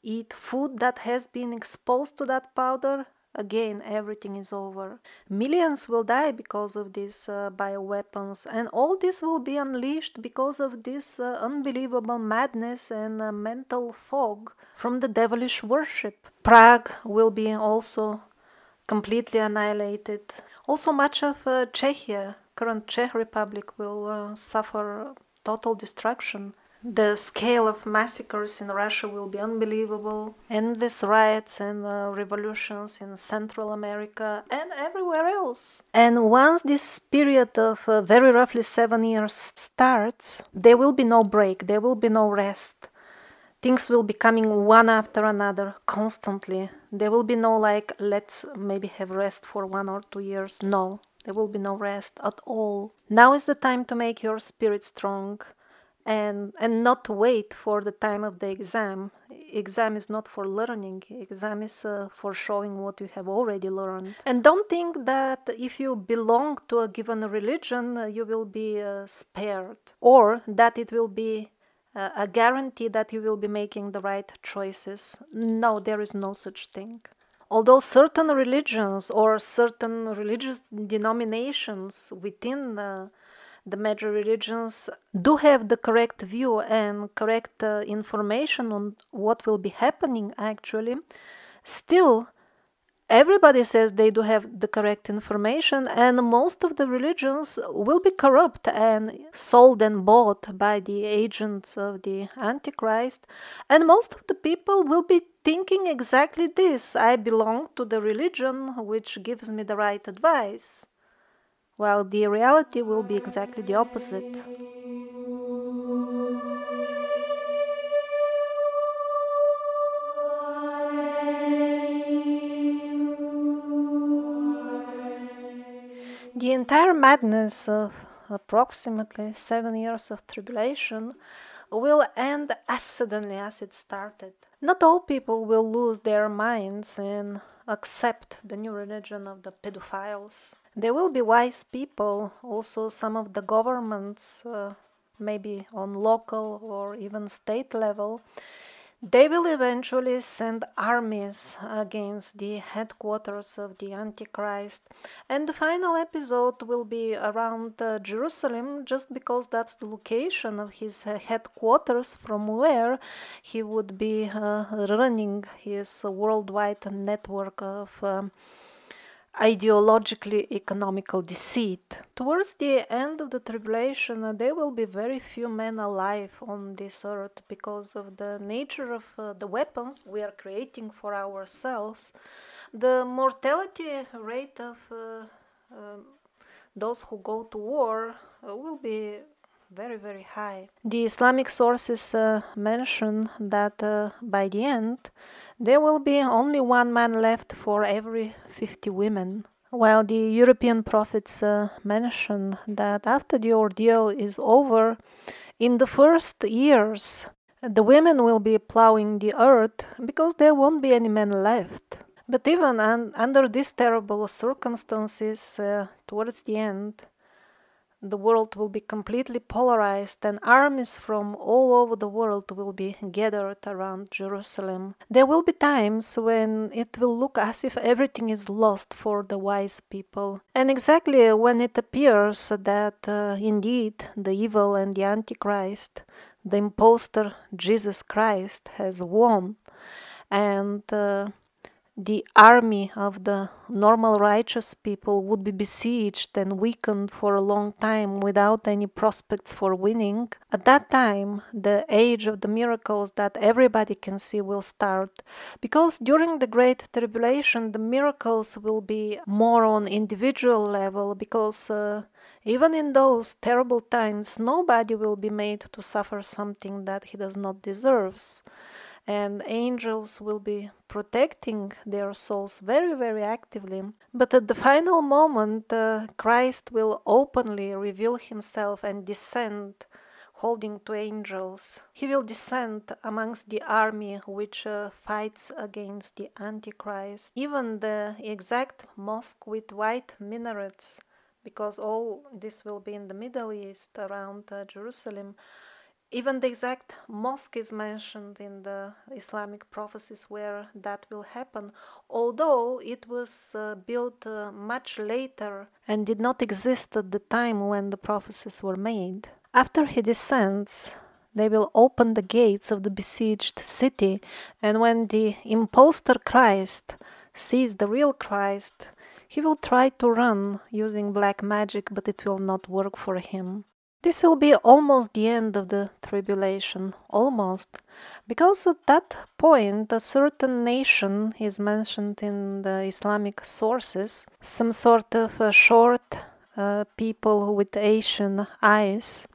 eat food that has been exposed to that powder again everything is over. Millions will die because of these uh, bioweapons. And all this will be unleashed because of this uh, unbelievable madness and uh, mental fog from the devilish worship. Prague will be also completely annihilated. Also much of uh, czechia current czech republic will uh, suffer total destruction. The scale of massacres in Russia will be unbelievable. Endless riots and uh, revolutions in Central America and everywhere else. And once this period of uh, very roughly seven years starts, there will be no break, there will be no rest. Things will be coming one after another constantly. There will be no like, let's maybe have rest for one or two years. No, there will be no rest at all. Now is the time to make your spirit strong and and not wait for the time of the exam. Exam is not for learning. Exam is uh, for showing what you have already learned. And don't think that if you belong to a given religion, uh, you will be uh, spared or that it will be uh, a guarantee that you will be making the right choices. No, there is no such thing although certain religions or certain religious denominations within the, the major religions do have the correct view and correct uh, information on what will be happening actually, still everybody says they do have the correct information and most of the religions will be corrupt and sold and bought by the agents of the antichrist and most of the people will be thinking exactly this I belong to the religion which gives me the right advice, while the reality will be exactly the opposite. The entire madness of approximately seven years of tribulation will end as suddenly as it started. Not all people will lose their minds and accept the new religion of the pedophiles. There will be wise people, also some of the governments, uh, maybe on local or even state level, they will eventually send armies against the headquarters of the Antichrist, and the final episode will be around uh, Jerusalem just because that's the location of his uh, headquarters from where he would be uh, running his worldwide network of. Um, ideologically economical deceit. Towards the end of the tribulation, uh, there will be very few men alive on this earth because of the nature of uh, the weapons we are creating for ourselves. The mortality rate of uh, um, those who go to war uh, will be very, very high. The Islamic sources uh, mention that uh, by the end, there will be only one man left for every 50 women. While the European prophets uh, mention that after the ordeal is over, in the first years, the women will be plowing the earth because there won't be any men left. But even un- under these terrible circumstances, uh, towards the end, the world will be completely polarized and armies from all over the world will be gathered around Jerusalem. There will be times when it will look as if everything is lost for the wise people. And exactly when it appears that uh, indeed the evil and the Antichrist, the impostor Jesus Christ, has won and uh, the army of the normal righteous people would be besieged and weakened for a long time without any prospects for winning. At that time, the age of the miracles that everybody can see will start. Because during the Great Tribulation, the miracles will be more on individual level because uh, even in those terrible times, nobody will be made to suffer something that he does not deserve and angels will be protecting their souls very, very actively. But at the final moment, uh, Christ will openly reveal himself and descend holding two angels. He will descend amongst the army which uh, fights against the Antichrist. Even the exact mosque with white minarets, because all this will be in the Middle East around uh, Jerusalem, even the exact mosque is mentioned in the Islamic prophecies where that will happen, although it was uh, built uh, much later and did not exist at the time when the prophecies were made. After he descends, they will open the gates of the besieged city, and when the impostor Christ sees the real Christ, he will try to run using black magic, but it will not work for him. This will be almost the end of the tribulation, almost, because at that point a certain nation is mentioned in the Islamic sources, some sort of short uh, people with Asian eyes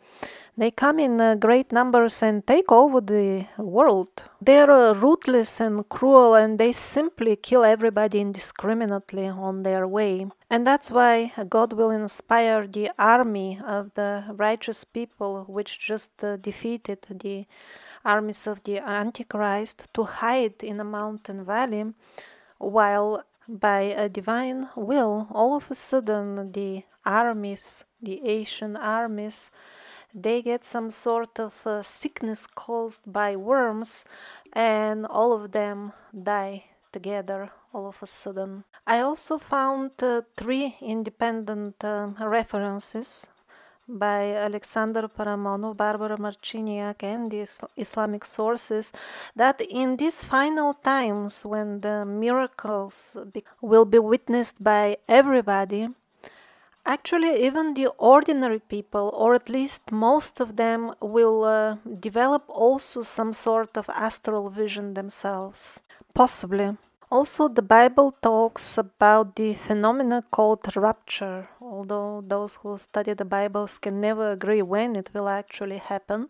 they come in uh, great numbers and take over the world. They are uh, ruthless and cruel and they simply kill everybody indiscriminately on their way. And that's why God will inspire the army of the righteous people which just uh, defeated the armies of the Antichrist to hide in a mountain valley while by a divine will all of a sudden the armies, the Asian armies, they get some sort of uh, sickness caused by worms and all of them die together all of a sudden. I also found uh, three independent uh, references by Alexander Paramonov, Barbara Marciniak, and the Islamic sources that in these final times when the miracles will be witnessed by everybody, Actually, even the ordinary people, or at least most of them, will uh, develop also some sort of astral vision themselves. Possibly. Also, the Bible talks about the phenomena called rapture, although those who study the Bibles can never agree when it will actually happen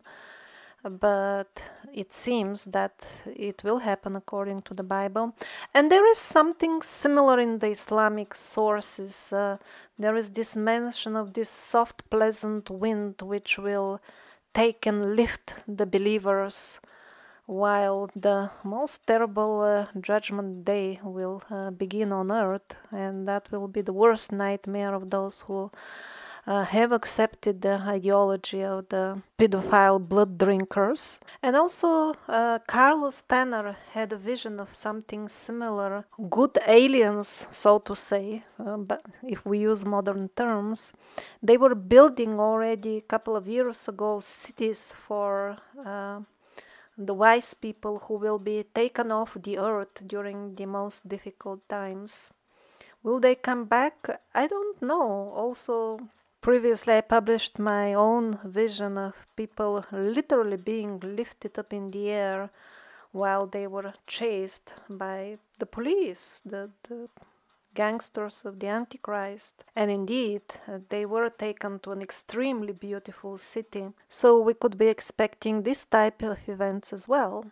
but it seems that it will happen according to the Bible. And there is something similar in the Islamic sources. Uh, there is this mention of this soft, pleasant wind which will take and lift the believers, while the most terrible uh, judgment day will uh, begin on earth, and that will be the worst nightmare of those who uh, have accepted the ideology of the pedophile blood drinkers. And also, uh, Carlos Tanner had a vision of something similar good aliens, so to say, uh, but if we use modern terms. They were building already a couple of years ago cities for uh, the wise people who will be taken off the earth during the most difficult times. Will they come back? I don't know. Also, Previously, I published my own vision of people literally being lifted up in the air while they were chased by the police, the, the gangsters of the Antichrist. And indeed, uh, they were taken to an extremely beautiful city. So we could be expecting this type of events as well.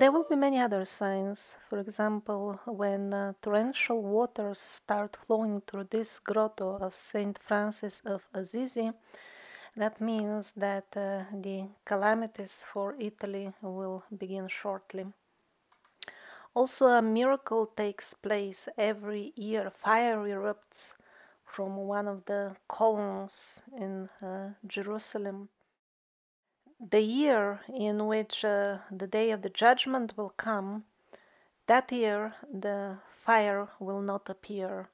There will be many other signs. For example, when uh, torrential waters start flowing through this grotto of Saint Francis of Assisi, That means that uh, the calamities for Italy will begin shortly. Also, a miracle takes place every year. Fire erupts from one of the columns in uh, Jerusalem. The year in which uh, the day of the judgment will come, that year the fire will not appear.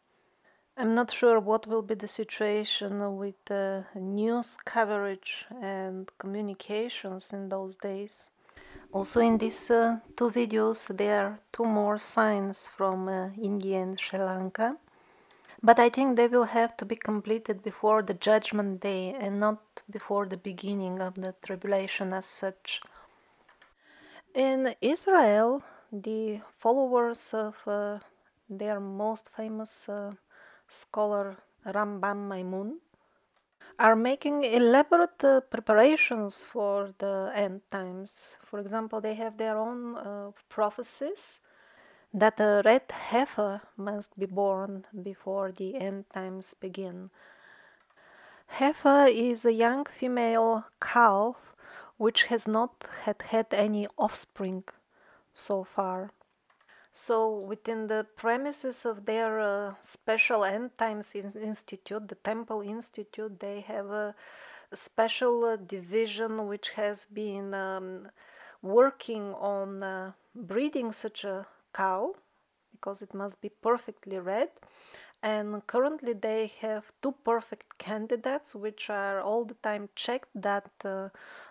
I'm not sure what will be the situation with the news coverage and communications in those days. Also, in these uh, two videos, there are two more signs from uh, India and Sri Lanka. But I think they will have to be completed before the judgment day and not before the beginning of the tribulation as such. In Israel, the followers of uh, their most famous uh, scholar Rambam Maimun are making elaborate uh, preparations for the end times. For example, they have their own uh, prophecies that a red heifer must be born before the end times begin. Heifer is a young female calf which has not had, had any offspring so far. So, within the premises of their uh, special end times institute, the Temple Institute, they have a, special uh, division which has been um, working on uh, breeding such a cow because it must be perfectly red. And currently, they have two perfect candidates, which are all the time checked that uh,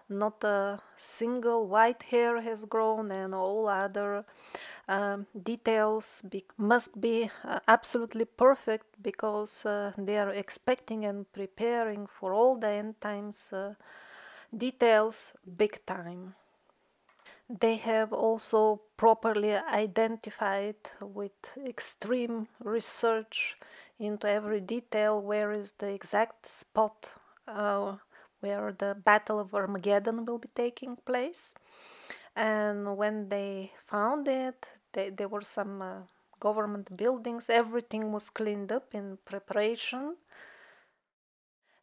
not a single white hair has grown, and all other um, details be must be uh, absolutely perfect because uh, they are expecting and preparing for all the end times uh, details big time. They have also properly identified with extreme research into every detail where is the exact spot uh, where the Battle of Armageddon will be taking place. And when they found it, they, there were some uh, government buildings, everything was cleaned up in preparation.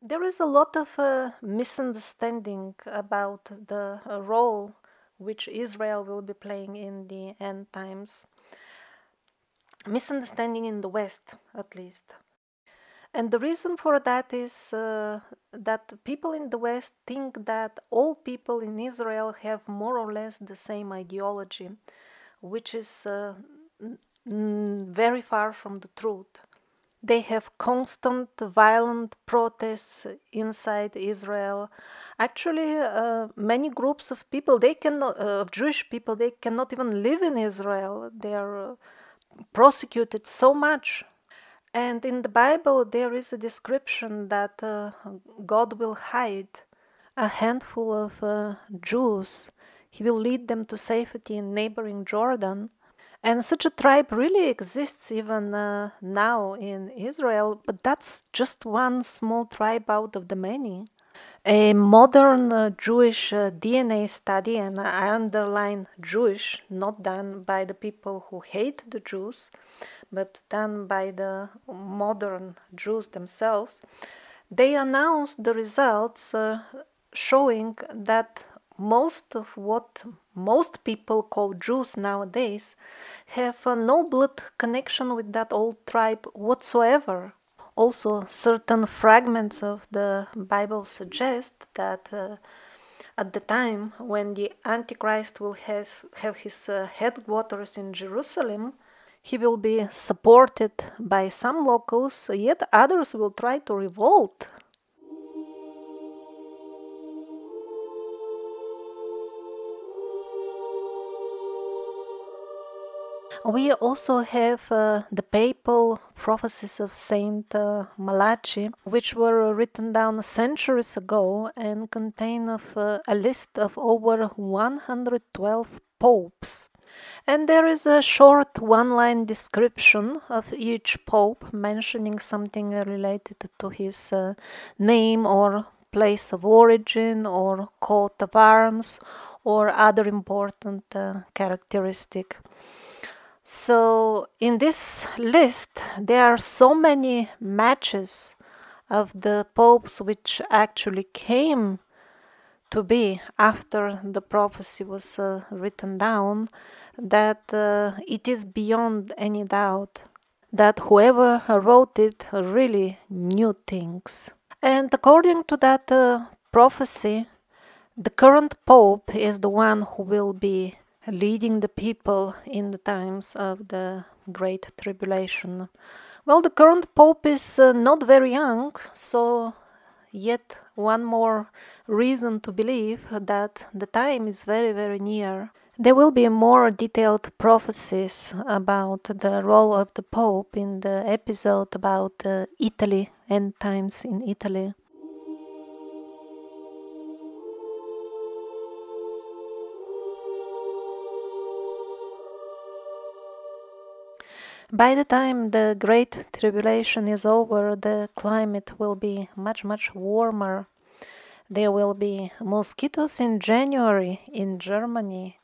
There is a lot of uh, misunderstanding about the uh, role which Israel will be playing in the end times. Misunderstanding in the West, at least. And the reason for that is uh, that people in the West think that all people in Israel have more or less the same ideology, which is uh, very far from the truth. They have constant violent protests inside Israel. Actually, uh, many groups of people, they cannot, uh, of Jewish people, they cannot even live in Israel. They are uh, prosecuted so much and in the Bible, there is a description that uh, God will hide a handful of uh, Jews. He will lead them to safety in neighboring Jordan. And such a tribe really exists even now in Israel, but that's just one small tribe out of the many. A modern uh, Jewish uh, DNA study, and I underline Jewish, not done by the people who hate the Jews, but done by the modern Jews themselves, they announced the results uh, showing that most of what most people call Jews nowadays have no blood connection with that old tribe whatsoever. Also, certain fragments of the Bible suggest that uh, at the time when the Antichrist will has, have his uh, headquarters in Jerusalem, he will be supported by some locals, yet others will try to revolt. We also have uh, the papal prophecies of Saint uh, Malachi, which were written down centuries ago and contain of, uh, a list of over 112 popes. And there is a short one line description of each pope mentioning something related to his uh, name or place of origin or coat of arms or other important uh, characteristic. So in this list there are so many matches of the popes which actually came to be after the prophecy was uh, written down, that uh, it is beyond any doubt that whoever wrote it really knew things. And according to that uh, prophecy, the current pope is the one who will be leading the people in the times of the Great Tribulation. Well, the current pope is uh, not very young, so yet one more reason to believe that the time is very, very near. There will be more detailed prophecies about the role of the Pope in the episode about uh, Italy, end times in Italy. By the time the Great Tribulation is over, the climate will be much, much warmer. There will be mosquitoes in January in Germany,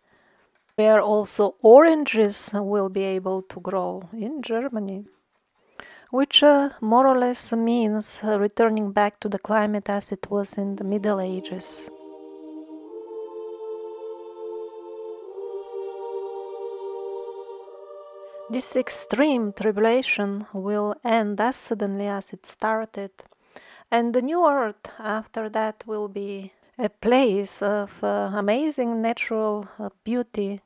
where also oranges will be able to grow in Germany, which uh, more or less means uh, returning back to the climate as it was in the Middle Ages. This extreme tribulation will end as suddenly as it started, and the new earth after that will be a place of uh, amazing natural uh, beauty.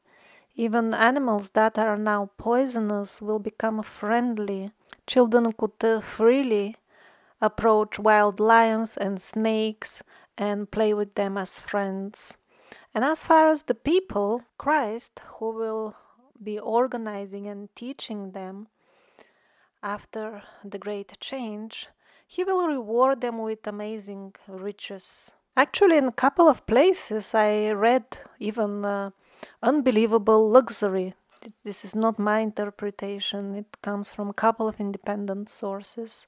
Even animals that are now poisonous will become friendly. Children could uh, freely approach wild lions and snakes and play with them as friends. And as far as the people, Christ, who will be organizing and teaching them after the great change, he will reward them with amazing riches. Actually, in a couple of places, I read even uh, unbelievable luxury. This is not my interpretation, it comes from a couple of independent sources.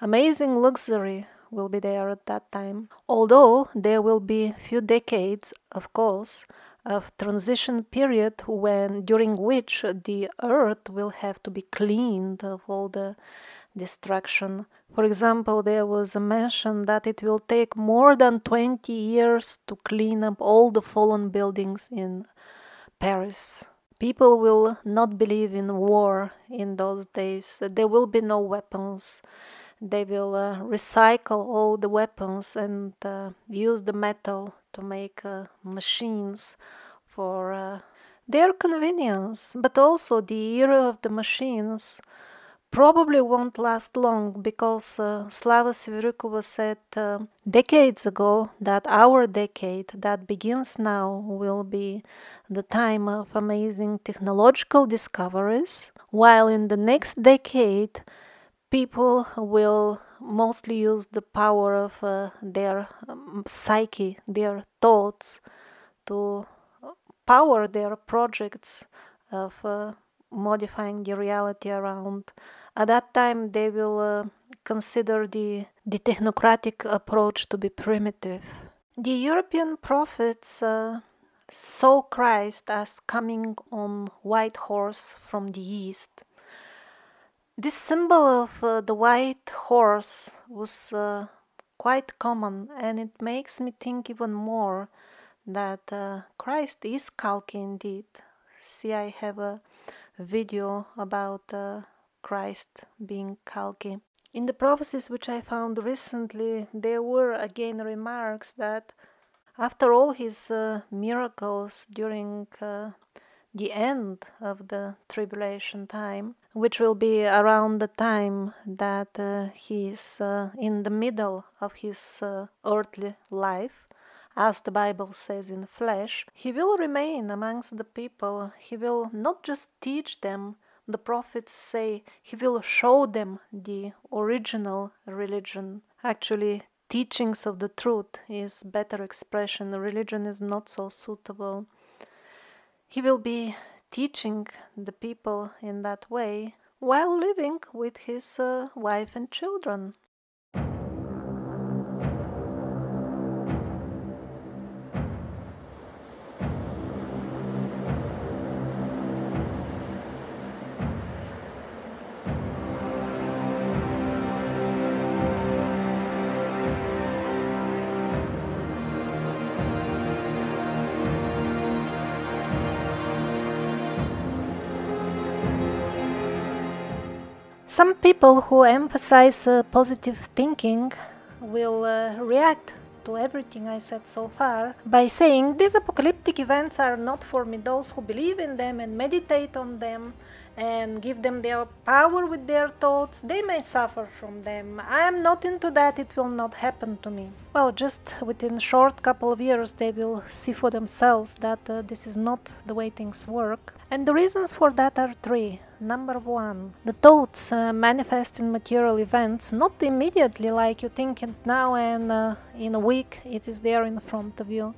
Amazing luxury will be there at that time, although there will be few decades, of course, of transition period when during which the earth will have to be cleaned of all the destruction. For example, there was a mention that it will take more than 20 years to clean up all the fallen buildings in Paris. People will not believe in war in those days. There will be no weapons. They will uh, recycle all the weapons and uh, use the metal to make uh, machines for uh, their convenience, but also the era of the machines probably won't last long because uh, Slava Sevryukova said uh, decades ago that our decade that begins now will be the time of amazing technological discoveries, while in the next decade people will mostly use the power of uh, their um, psyche, their thoughts, to power their projects of uh, modifying the reality around. At that time, they will uh, consider the, the technocratic approach to be primitive. The European prophets uh, saw Christ as coming on white horse from the east. This symbol of uh, the white horse was uh, quite common, and it makes me think even more that uh, Christ is Kalki indeed. See, I have a video about uh, Christ being Kalki. In the prophecies which I found recently, there were again remarks that after all his uh, miracles during uh, the end of the tribulation time, which will be around the time that uh, he is uh, in the middle of his uh, earthly life, as the Bible says in flesh, he will remain amongst the people. He will not just teach them, the prophets say, he will show them the original religion. Actually, teachings of the truth is better expression. Religion is not so suitable. He will be teaching the people in that way while living with his uh, wife and children. Some people who emphasize uh, positive thinking will uh, react to everything I said so far by saying these apocalyptic events are not for me. Those who believe in them and meditate on them and give them their power with their thoughts, they may suffer from them. I am not into that, it will not happen to me. Well, just within short couple of years, they will see for themselves that uh, this is not the way things work. And the reasons for that are three. Number one, the thoughts uh, manifest in material events, not immediately like you think it now and uh, in a week it is there in front of you.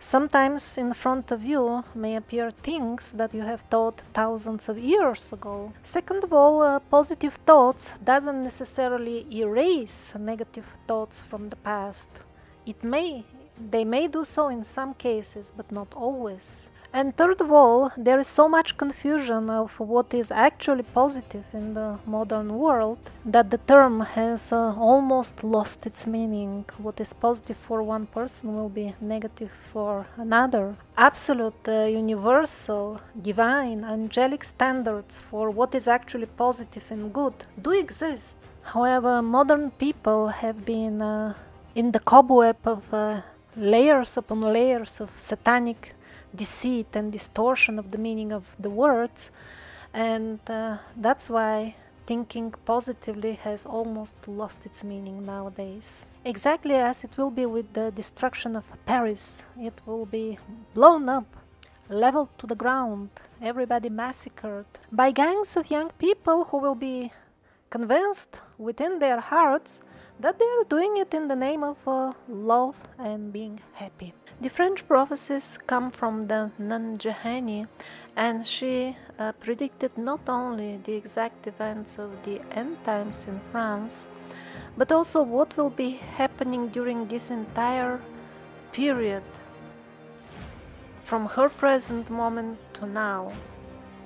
Sometimes in front of you may appear things that you have thought thousands of years ago. Second of all, uh, positive thoughts doesn't necessarily erase negative thoughts from the past. It may, they may do so in some cases, but not always. And third of all, there is so much confusion of what is actually positive in the modern world that the term has uh, almost lost its meaning. What is positive for one person will be negative for another. Absolute, uh, universal, divine, angelic standards for what is actually positive and good do exist. However, modern people have been uh, in the cobweb of uh, layers upon layers of satanic deceit and distortion of the meaning of the words and uh, that's why thinking positively has almost lost its meaning nowadays. Exactly as it will be with the destruction of Paris, it will be blown up, leveled to the ground, everybody massacred by gangs of young people who will be convinced within their hearts that they are doing it in the name of uh, love and being happy. The French prophecies come from the nun Jahenny, and she uh, predicted not only the exact events of the end times in France, but also what will be happening during this entire period from her present moment to now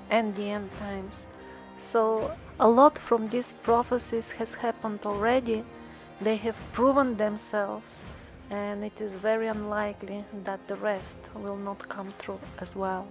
and the end times. So a lot from these prophecies has happened already they have proven themselves and it is very unlikely that the rest will not come true as well.